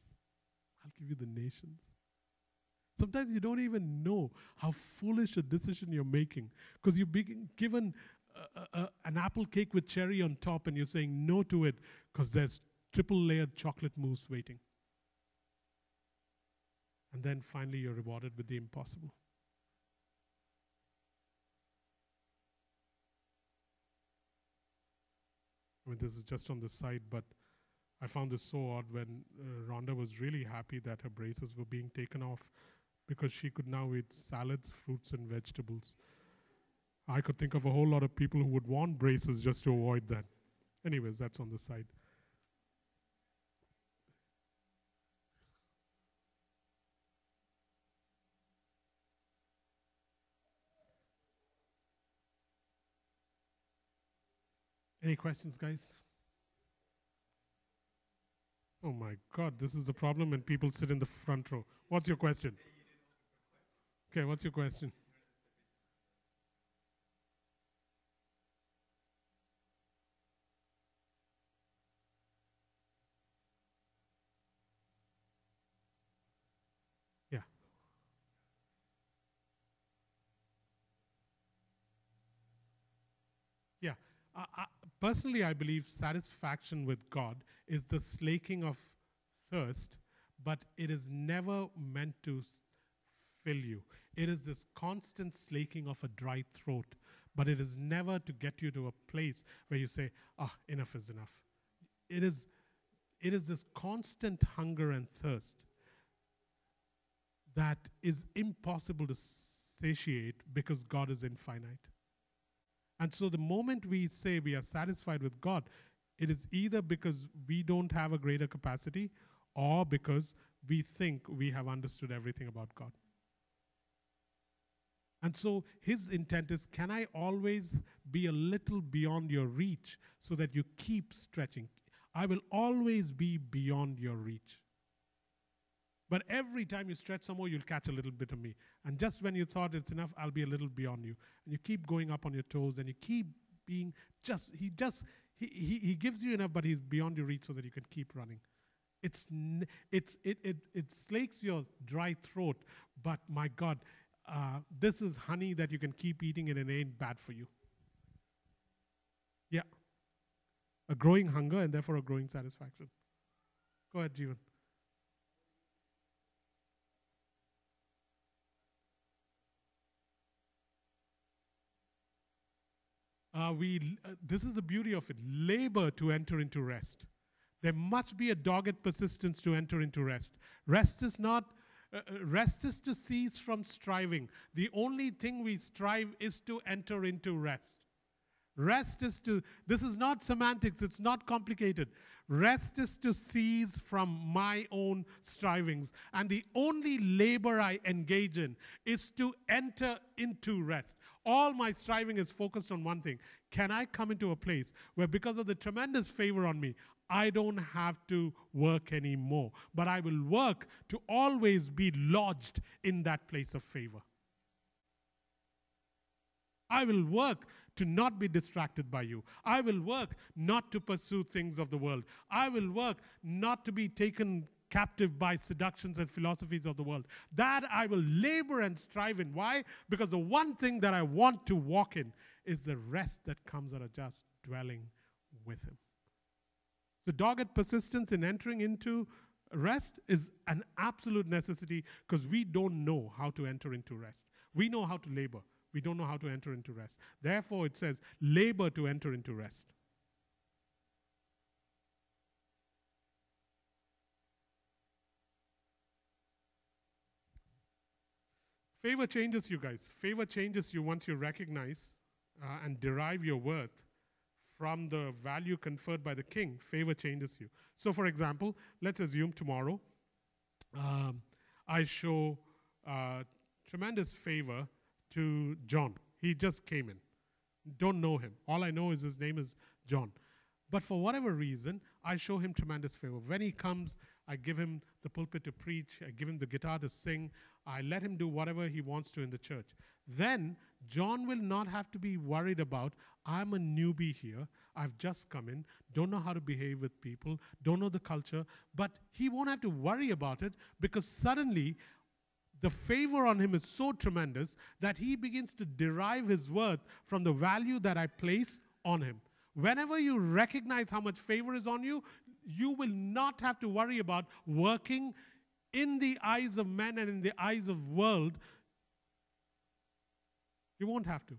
I'll give you the nations. Sometimes you don't even know how foolish a decision you're making because you're being given an apple cake with cherry on top and you're saying no to it because there's triple layered chocolate mousse waiting. And then finally, you're rewarded with the impossible. I mean, this is just on the side, but I found this so odd when uh, Rhonda was really happy that her braces were being taken off because she could now eat salads, fruits, and vegetables. I could think of a whole lot of people who would want braces just to avoid that. Anyways, that's on the side. Any questions, guys? Oh my God, this is the problem when people sit in the front row. What's your question? Okay, what's your question? Yeah. Yeah. Personally, I believe satisfaction with God is the slaking of thirst, but it is never meant to fill you. It is this constant slaking of a dry throat, but it is never to get you to a place where you say, ah, enough is enough. It is, it is this constant hunger and thirst that is impossible to satiate because God is infinite. And so the moment we say we are satisfied with God, it is either because we don't have a greater capacity or because we think we have understood everything about God. And so his intent is can I always be a little beyond your reach so that you keep stretching? I will always be beyond your reach. But every time you stretch some more, you'll catch a little bit of me. And just when you thought it's enough, I'll be a little beyond you. And you keep going up on your toes and you keep being just, he just, he, he, he gives you enough, but he's beyond your reach so that you can keep running. It's, it's, it, it, it slakes your dry throat, but my God, uh, this is honey that you can keep eating and it ain't bad for you. Yeah. A growing hunger and therefore a growing satisfaction. Go ahead, Jeevan. Uh, we, uh, this is the beauty of it labor to enter into rest. There must be a dogged persistence to enter into rest. Rest is not, uh, uh, rest is to cease from striving. The only thing we strive is to enter into rest. Rest is to, this is not semantics, it's not complicated. Rest is to cease from my own strivings. And the only labor I engage in is to enter into rest. All my striving is focused on one thing. Can I come into a place where, because of the tremendous favor on me, I don't have to work anymore, but I will work to always be lodged in that place of favor. I will work to not be distracted by you. I will work not to pursue things of the world. I will work not to be taken captive by seductions and philosophies of the world. That I will labor and strive in. Why? Because the one thing that I want to walk in is the rest that comes out of just dwelling with Him. So, dogged persistence in entering into rest is an absolute necessity because we don't know how to enter into rest. We know how to labor, we don't know how to enter into rest. Therefore, it says, labor to enter into rest. Favor changes you guys. Favor changes you once you recognize uh, and derive your worth from the value conferred by the king. Favor changes you. So, for example, let's assume tomorrow um, I show uh, tremendous favor to John. He just came in. Don't know him. All I know is his name is John. But for whatever reason, I show him tremendous favor. When he comes, I give him the pulpit to preach, I give him the guitar to sing, I let him do whatever he wants to in the church. Then John will not have to be worried about, I'm a newbie here, I've just come in, don't know how to behave with people, don't know the culture, but he won't have to worry about it because suddenly the favor on him is so tremendous that he begins to derive his worth from the value that I place on him. Whenever you recognize how much favor is on you, you will not have to worry about working in the eyes of men and in the eyes of world. You won't have to.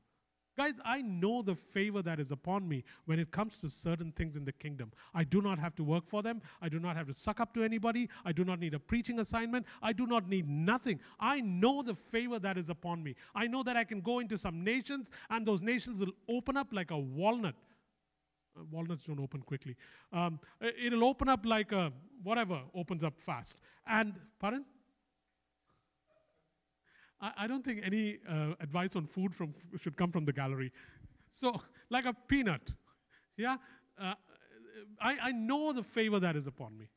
Guys, I know the favor that is upon me when it comes to certain things in the kingdom. I do not have to work for them. I do not have to suck up to anybody. I do not need a preaching assignment. I do not need nothing. I know the favor that is upon me. I know that I can go into some nations and those nations will open up like a walnut. Uh, walnuts don't open quickly. Um, it'll open up like a whatever opens up fast. And, pardon? I, I don't think any uh, advice on food from, should come from the gallery. So, like a peanut, yeah? Uh, I, I know the favor that is upon me.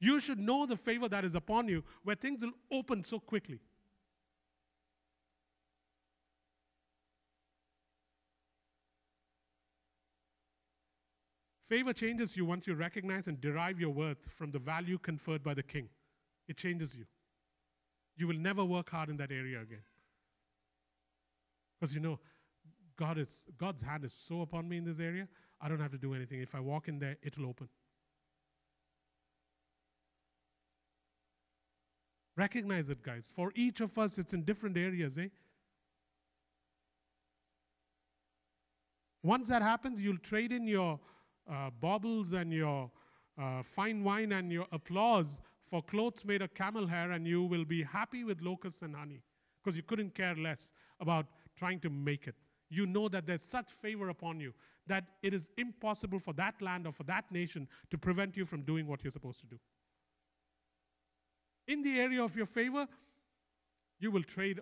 You should know the favor that is upon you where things will open so quickly. Favor changes you once you recognize and derive your worth from the value conferred by the king. It changes you. You will never work hard in that area again. Because you know, God is, God's hand is so upon me in this area, I don't have to do anything. If I walk in there, it'll open. Recognize it, guys. For each of us, it's in different areas, eh? Once that happens, you'll trade in your uh, baubles and your uh, fine wine and your applause for clothes made of camel hair, and you will be happy with locusts and honey because you couldn't care less about trying to make it. You know that there's such favor upon you that it is impossible for that land or for that nation to prevent you from doing what you're supposed to do. In the area of your favor, you will trade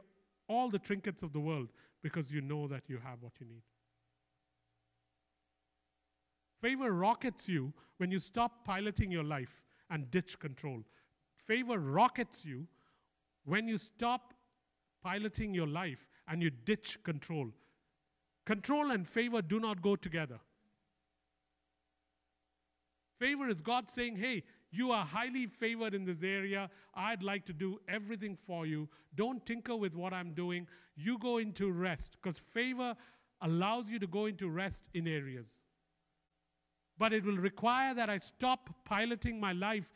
all the trinkets of the world because you know that you have what you need. Favor rockets you when you stop piloting your life and ditch control. Favor rockets you when you stop piloting your life and you ditch control. Control and favor do not go together. Favor is God saying, hey, you are highly favored in this area. I'd like to do everything for you. Don't tinker with what I'm doing. You go into rest because favor allows you to go into rest in areas. But it will require that I stop piloting my life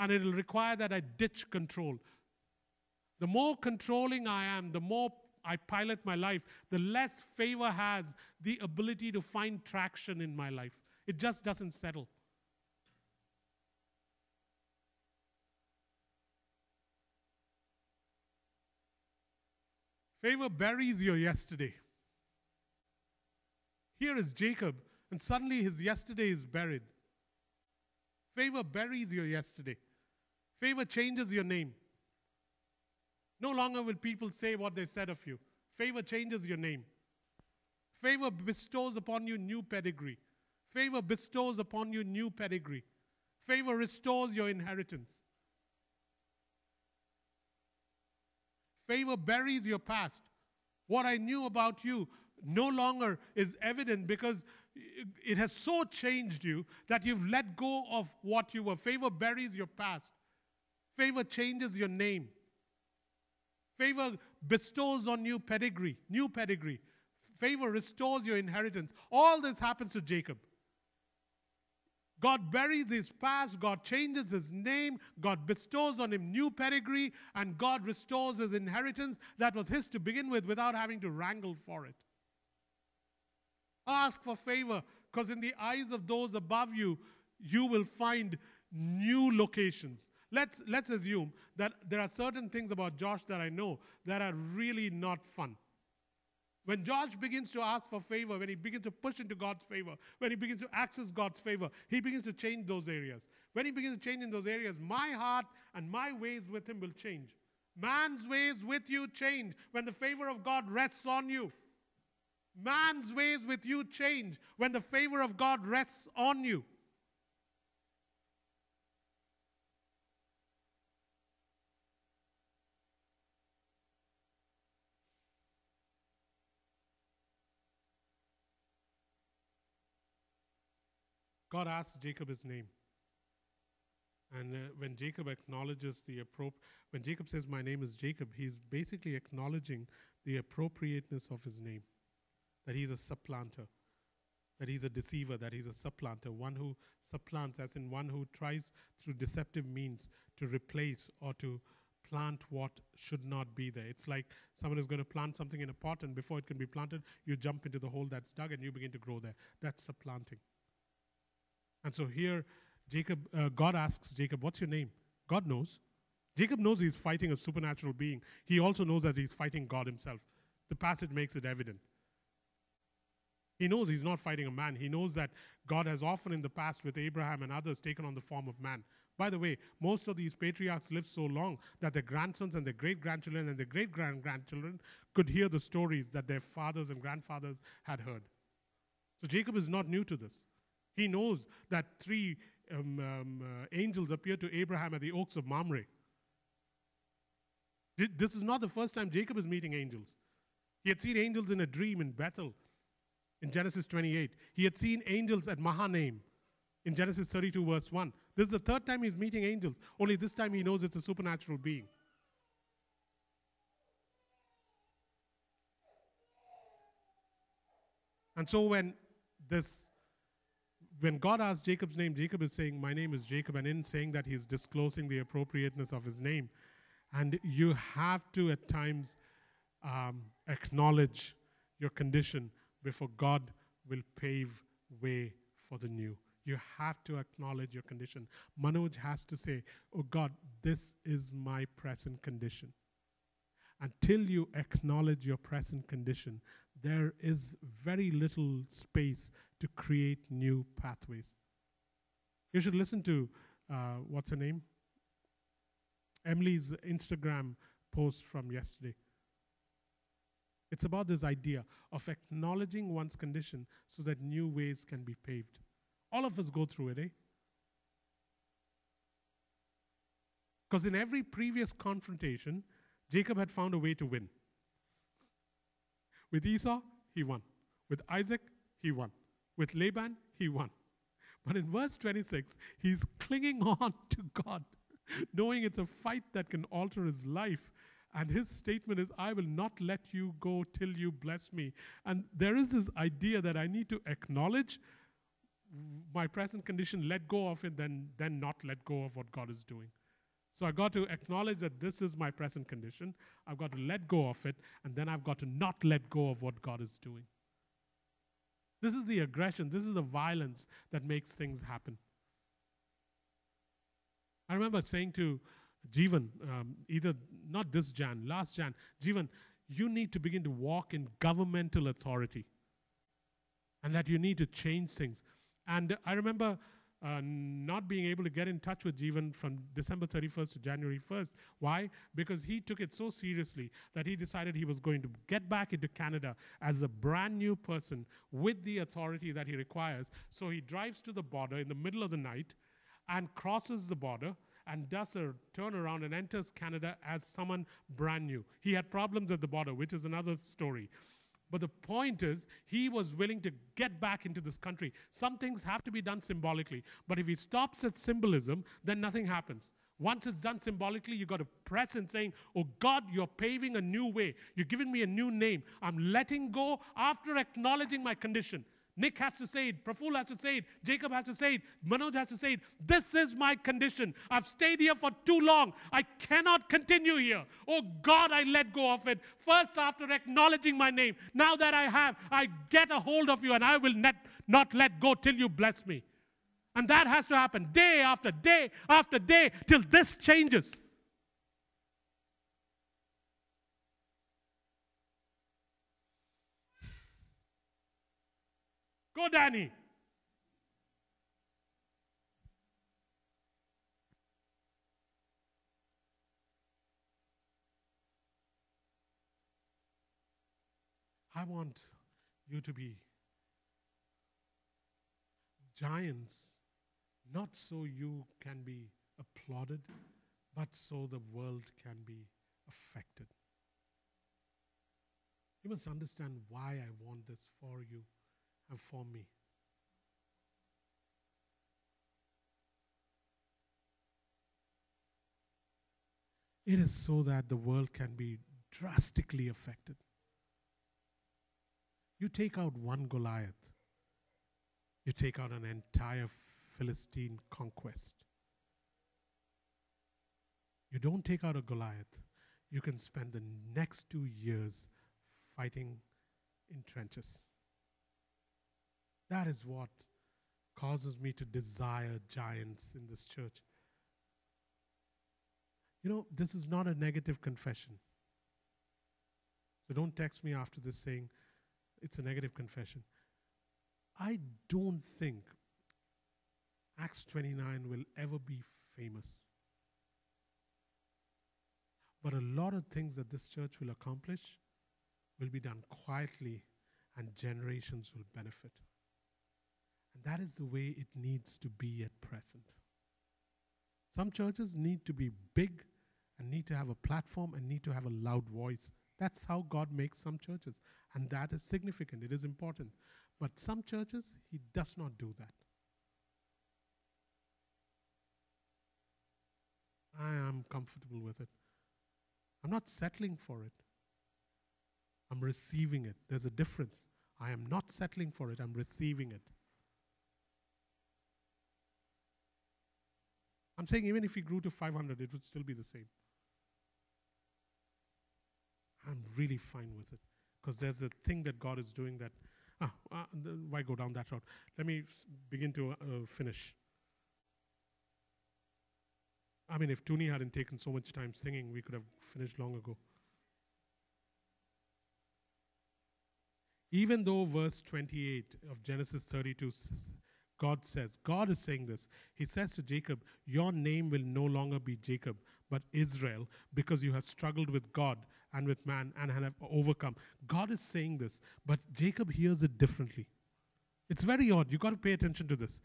and it will require that I ditch control. The more controlling I am, the more I pilot my life, the less favor has the ability to find traction in my life. It just doesn't settle. Favor buries your yesterday. Here is Jacob, and suddenly his yesterday is buried. Favor buries your yesterday. Favor changes your name. No longer will people say what they said of you. Favor changes your name. Favor bestows upon you new pedigree. Favor bestows upon you new pedigree. Favor restores your inheritance. Favor buries your past. What I knew about you no longer is evident because it has so changed you that you've let go of what you were. Favor buries your past. Favor changes your name. Favor bestows on you pedigree, new pedigree. Favor restores your inheritance. All this happens to Jacob. God buries his past, God changes his name, God bestows on him new pedigree, and God restores his inheritance that was his to begin with without having to wrangle for it. Ask for favor, because in the eyes of those above you, you will find new locations. Let's, let's assume that there are certain things about Josh that I know that are really not fun. When Josh begins to ask for favor, when he begins to push into God's favor, when he begins to access God's favor, he begins to change those areas. When he begins to change in those areas, my heart and my ways with him will change. Man's ways with you change when the favor of God rests on you. Man's ways with you change when the favor of God rests on you. God asks Jacob his name. And uh, when Jacob acknowledges the appropriate, when Jacob says, My name is Jacob, he's basically acknowledging the appropriateness of his name. That he's a supplanter, that he's a deceiver, that he's a supplanter, one who supplants, as in one who tries through deceptive means to replace or to plant what should not be there. It's like someone is going to plant something in a pot, and before it can be planted, you jump into the hole that's dug and you begin to grow there. That's supplanting. And so here, Jacob, uh, God asks Jacob, What's your name? God knows. Jacob knows he's fighting a supernatural being. He also knows that he's fighting God himself. The passage makes it evident. He knows he's not fighting a man. He knows that God has often in the past with Abraham and others taken on the form of man. By the way, most of these patriarchs lived so long that their grandsons and their great grandchildren and their great grandchildren could hear the stories that their fathers and grandfathers had heard. So Jacob is not new to this. He knows that three um, um, uh, angels appeared to Abraham at the oaks of Mamre. This is not the first time Jacob is meeting angels. He had seen angels in a dream in Bethel in Genesis 28. He had seen angels at Mahanaim in Genesis 32, verse 1. This is the third time he's meeting angels, only this time he knows it's a supernatural being. And so when this when God asks Jacob's name, Jacob is saying, My name is Jacob. And in saying that, he's disclosing the appropriateness of his name. And you have to, at times, um, acknowledge your condition before God will pave way for the new. You have to acknowledge your condition. Manoj has to say, Oh God, this is my present condition. Until you acknowledge your present condition, there is very little space to create new pathways. You should listen to uh, what's her name? Emily's Instagram post from yesterday. It's about this idea of acknowledging one's condition so that new ways can be paved. All of us go through it, eh? Because in every previous confrontation, Jacob had found a way to win. With Esau, he won. With Isaac, he won. With Laban, he won. But in verse 26, he's clinging on to God, knowing it's a fight that can alter his life. And his statement is, I will not let you go till you bless me. And there is this idea that I need to acknowledge my present condition, let go of it, then, then not let go of what God is doing. So I've got to acknowledge that this is my present condition. I've got to let go of it, and then I've got to not let go of what God is doing. This is the aggression, this is the violence that makes things happen. I remember saying to Jeevan, um, either not this Jan, last Jan, Jeevan, you need to begin to walk in governmental authority and that you need to change things. And I remember uh, not being able to get in touch with Jeevan from December 31st to January 1st. Why? Because he took it so seriously that he decided he was going to get back into Canada as a brand new person with the authority that he requires. So he drives to the border in the middle of the night and crosses the border and does a turnaround and enters Canada as someone brand new. He had problems at the border, which is another story. But the point is, he was willing to get back into this country. Some things have to be done symbolically. But if he stops at symbolism, then nothing happens. Once it's done symbolically, you've got to press and saying, Oh God, you're paving a new way. You're giving me a new name. I'm letting go after acknowledging my condition. Nick has to say it. Praful has to say it. Jacob has to say it. Manoj has to say it. This is my condition. I've stayed here for too long. I cannot continue here. Oh God, I let go of it. First, after acknowledging my name, now that I have, I get a hold of you and I will not, not let go till you bless me. And that has to happen day after day after day till this changes. Go, Danny. I want you to be giants, not so you can be applauded, but so the world can be affected. You must understand why I want this for you and for me. It is so that the world can be drastically affected. You take out one Goliath, you take out an entire Philistine conquest. You don't take out a Goliath, you can spend the next two years fighting in trenches. That is what causes me to desire giants in this church. You know, this is not a negative confession. So don't text me after this saying it's a negative confession. I don't think Acts 29 will ever be famous. But a lot of things that this church will accomplish will be done quietly and generations will benefit. And that is the way it needs to be at present. Some churches need to be big and need to have a platform and need to have a loud voice. That's how God makes some churches. And that is significant, it is important. But some churches, He does not do that. I am comfortable with it. I'm not settling for it. I'm receiving it. There's a difference. I am not settling for it, I'm receiving it. I'm saying even if we grew to 500, it would still be the same. I'm really fine with it. Because there's a thing that God is doing that, ah, ah, why go down that road? Let me begin to uh, finish. I mean, if Tuni hadn't taken so much time singing, we could have finished long ago. Even though verse 28 of Genesis 32 God says, God is saying this. He says to Jacob, Your name will no longer be Jacob, but Israel, because you have struggled with God and with man and have overcome. God is saying this, but Jacob hears it differently. It's very odd. You've got to pay attention to this.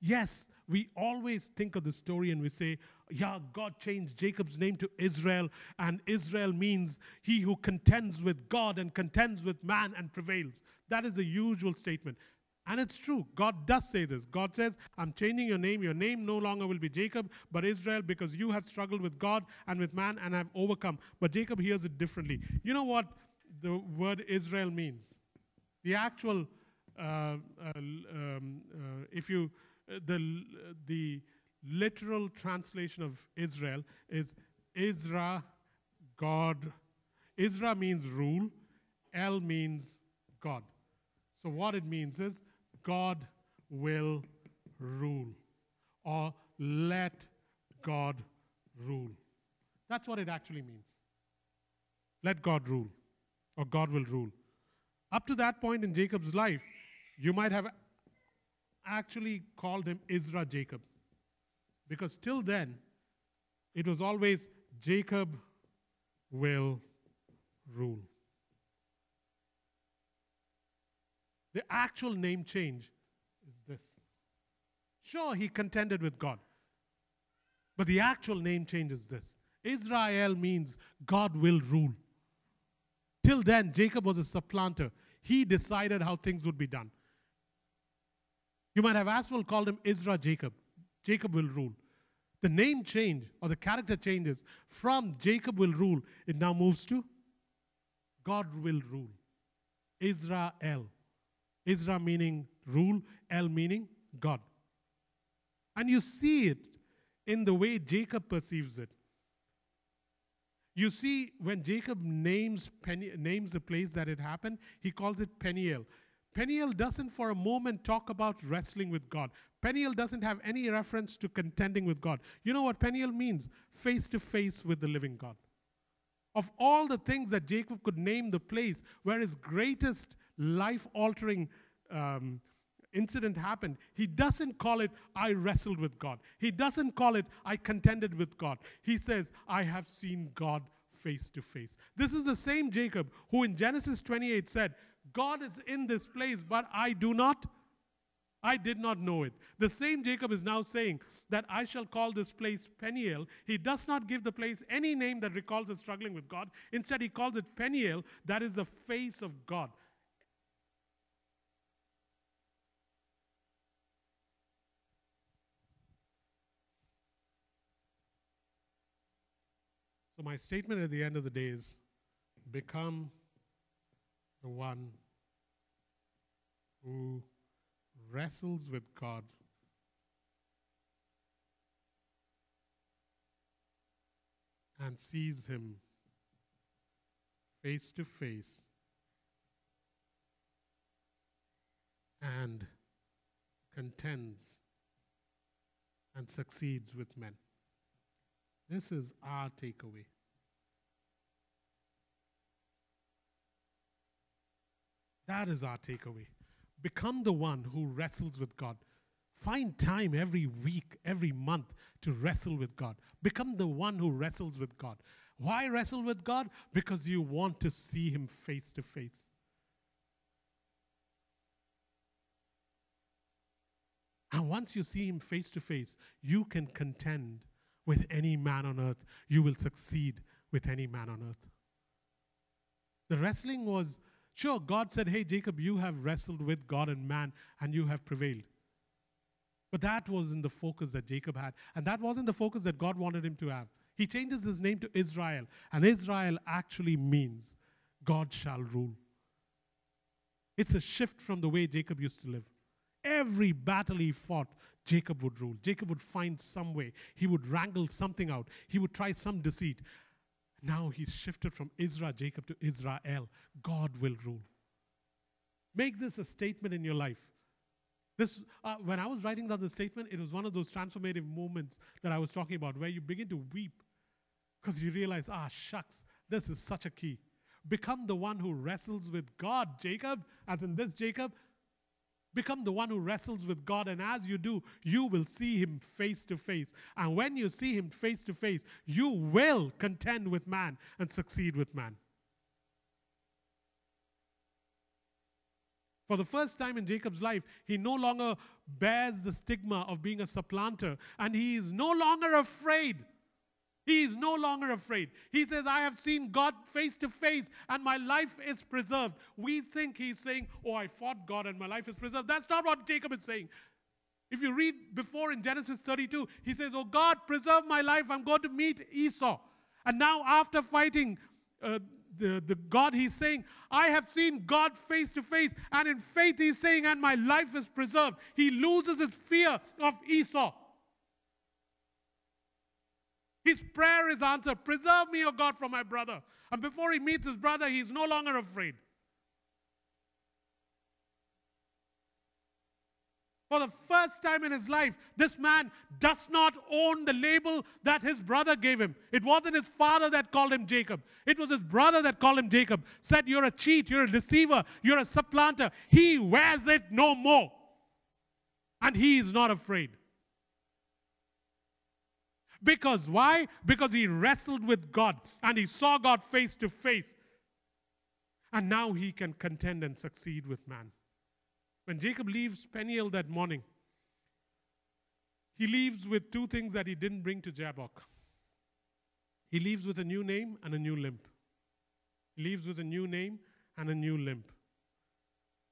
Yes, we always think of the story and we say, yeah, God changed Jacob's name to Israel, and Israel means he who contends with God and contends with man and prevails. That is the usual statement. And it's true. God does say this. God says, I'm changing your name. Your name no longer will be Jacob, but Israel, because you have struggled with God and with man and have overcome. But Jacob hears it differently. You know what the word Israel means? The actual, uh, uh, um, uh, if you, uh, the, the literal translation of Israel is Isra, God. Isra means rule, El means God. So what it means is God will rule, or let God rule. That's what it actually means. Let God rule, or God will rule. Up to that point in Jacob's life, you might have actually called him Isra Jacob. Because till then, it was always Jacob will rule. The actual name change is this. Sure, he contended with God. But the actual name change is this Israel means God will rule. Till then, Jacob was a supplanter. He decided how things would be done. You might have as well called him Isra Jacob. Jacob will rule. The name change or the character changes from Jacob will rule, it now moves to God will rule. Israel. Isra meaning rule, El meaning God. And you see it in the way Jacob perceives it. You see, when Jacob names, names the place that it happened, he calls it Peniel. Peniel doesn't for a moment talk about wrestling with God. Peniel doesn't have any reference to contending with God. You know what Peniel means? Face to face with the living God. Of all the things that Jacob could name the place where his greatest life altering um, incident happened, he doesn't call it, I wrestled with God. He doesn't call it, I contended with God. He says, I have seen God face to face. This is the same Jacob who in Genesis 28 said, God is in this place, but I do not, I did not know it. The same Jacob is now saying that I shall call this place Peniel. He does not give the place any name that recalls his struggling with God. Instead, he calls it Peniel, that is the face of God. So, my statement at the end of the day is become the one who wrestles with God and sees Him face to face and contends and succeeds with men. This is our takeaway. That is our takeaway. Become the one who wrestles with God. Find time every week, every month to wrestle with God. Become the one who wrestles with God. Why wrestle with God? Because you want to see Him face to face. And once you see Him face to face, you can contend with any man on earth. You will succeed with any man on earth. The wrestling was Sure, God said, Hey, Jacob, you have wrestled with God and man, and you have prevailed. But that wasn't the focus that Jacob had. And that wasn't the focus that God wanted him to have. He changes his name to Israel. And Israel actually means God shall rule. It's a shift from the way Jacob used to live. Every battle he fought, Jacob would rule. Jacob would find some way. He would wrangle something out. He would try some deceit. Now he's shifted from Israel, Jacob to Israel. God will rule. Make this a statement in your life. This, uh, when I was writing down the statement, it was one of those transformative moments that I was talking about where you begin to weep because you realize, ah, shucks, this is such a key. Become the one who wrestles with God, Jacob, as in this Jacob. Become the one who wrestles with God, and as you do, you will see Him face to face. And when you see Him face to face, you will contend with man and succeed with man. For the first time in Jacob's life, he no longer bears the stigma of being a supplanter, and he is no longer afraid. He is no longer afraid. He says, I have seen God face to face, and my life is preserved. We think he's saying, Oh, I fought God and my life is preserved. That's not what Jacob is saying. If you read before in Genesis 32, he says, Oh, God, preserve my life. I'm going to meet Esau. And now, after fighting uh, the, the God, he's saying, I have seen God face to face. And in faith, he's saying, and my life is preserved. He loses his fear of Esau. His prayer is answered Preserve me, O God, from my brother. And before he meets his brother, he's no longer afraid. For the first time in his life, this man does not own the label that his brother gave him. It wasn't his father that called him Jacob, it was his brother that called him Jacob. Said, You're a cheat, you're a deceiver, you're a supplanter. He wears it no more. And he is not afraid. Because why? Because he wrestled with God and he saw God face to face. And now he can contend and succeed with man. When Jacob leaves Peniel that morning, he leaves with two things that he didn't bring to Jabbok. He leaves with a new name and a new limp. He leaves with a new name and a new limp.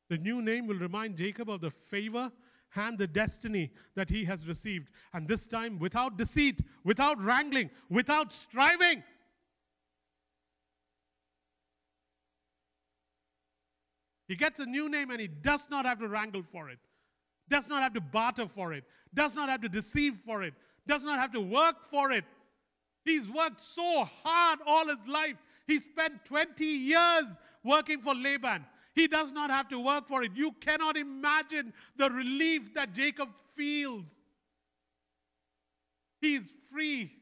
The new name will remind Jacob of the favor and the destiny that he has received. And this time, without deceit, without wrangling, without striving. He gets a new name and he does not have to wrangle for it, does not have to barter for it, does not have to deceive for it, does not have to work for it. He's worked so hard all his life. He spent 20 years working for Laban. He does not have to work for it. You cannot imagine the relief that Jacob feels. He is free.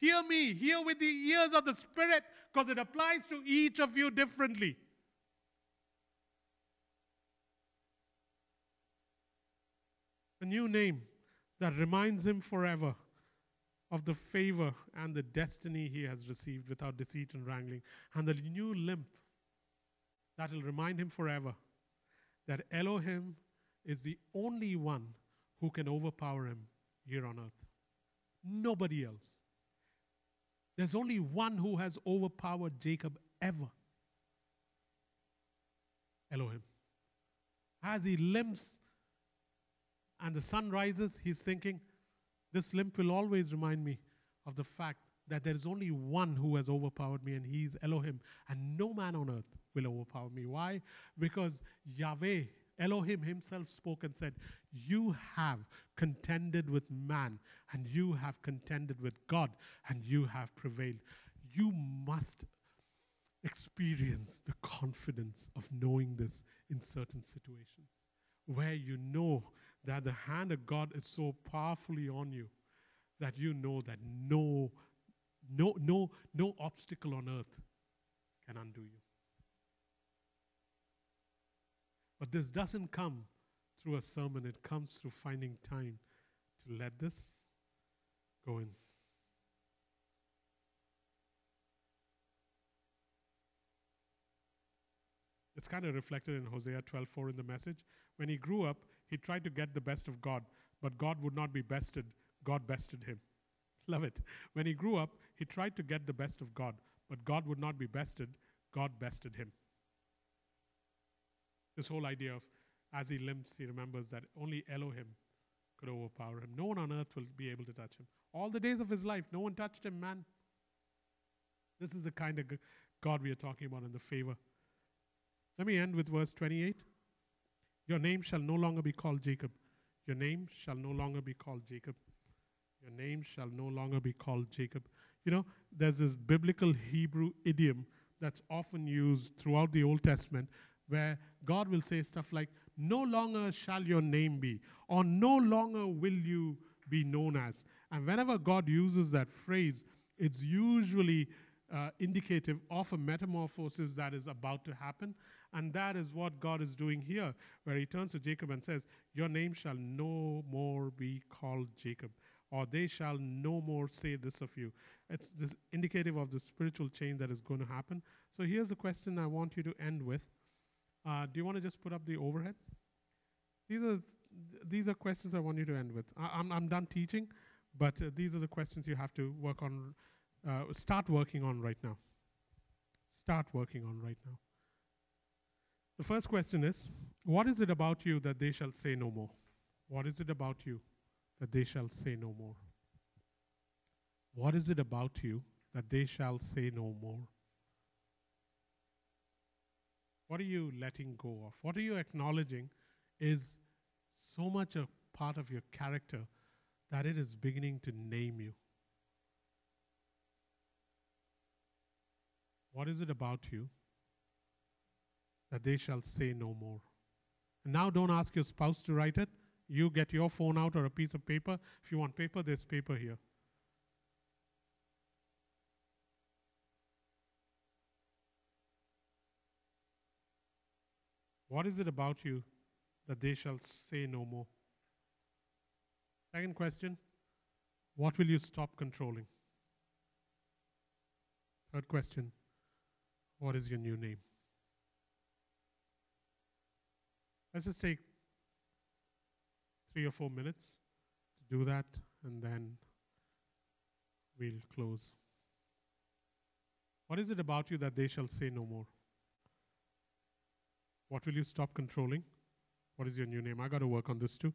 Hear me, hear with the ears of the Spirit because it applies to each of you differently. A new name that reminds him forever of the favor and the destiny he has received without deceit and wrangling, and the new limp that will remind him forever that Elohim is the only one who can overpower him here on earth. Nobody else. There's only one who has overpowered Jacob ever Elohim. As he limps and the sun rises, he's thinking, This limp will always remind me of the fact that there is only one who has overpowered me, and he's Elohim. And no man on earth will overpower me. Why? Because Yahweh, Elohim himself spoke and said, You have contended with man, and you have contended with God, and you have prevailed. You must experience the confidence of knowing this in certain situations where you know that the hand of God is so powerfully on you that you know that no no no no obstacle on earth can undo you but this doesn't come through a sermon, it comes through finding time to let this go in. It's kind of reflected in Hosea 12:4 in the message. When he grew up, he tried to get the best of God, but God would not be bested. God bested him. Love it. When he grew up, he tried to get the best of God, but God would not be bested. God bested him. This whole idea of as he limps, he remembers that only Elohim could overpower him. No one on earth will be able to touch him. All the days of his life, no one touched him, man. This is the kind of God we are talking about in the favor. Let me end with verse 28. Your name shall no longer be called Jacob. Your name shall no longer be called Jacob. Your name shall no longer be called Jacob. You know, there's this biblical Hebrew idiom that's often used throughout the Old Testament where God will say stuff like, No longer shall your name be, or no longer will you be known as. And whenever God uses that phrase, it's usually uh, indicative of a metamorphosis that is about to happen. And that is what God is doing here, where he turns to Jacob and says, Your name shall no more be called Jacob, or they shall no more say this of you. It's this indicative of the spiritual change that is going to happen. So here's the question I want you to end with. Uh, do you want to just put up the overhead? These are, th- these are questions I want you to end with. I, am I'm, I'm done teaching, but uh, these are the questions you have to work on, uh, start working on right now. Start working on right now. The first question is What is it about you that they shall say no more? What is it about you that they shall say no more? What is it about you that they shall say no more? What are you letting go of? What are you acknowledging is so much a part of your character that it is beginning to name you? What is it about you that they shall say no more? And now don't ask your spouse to write it. You get your phone out or a piece of paper. If you want paper, there's paper here. What is it about you that they shall say no more? Second question What will you stop controlling? Third question What is your new name? Let's just take three or four minutes to do that, and then we'll close. What is it about you that they shall say no more? What will you stop controlling? What is your new name? I got to work on this too.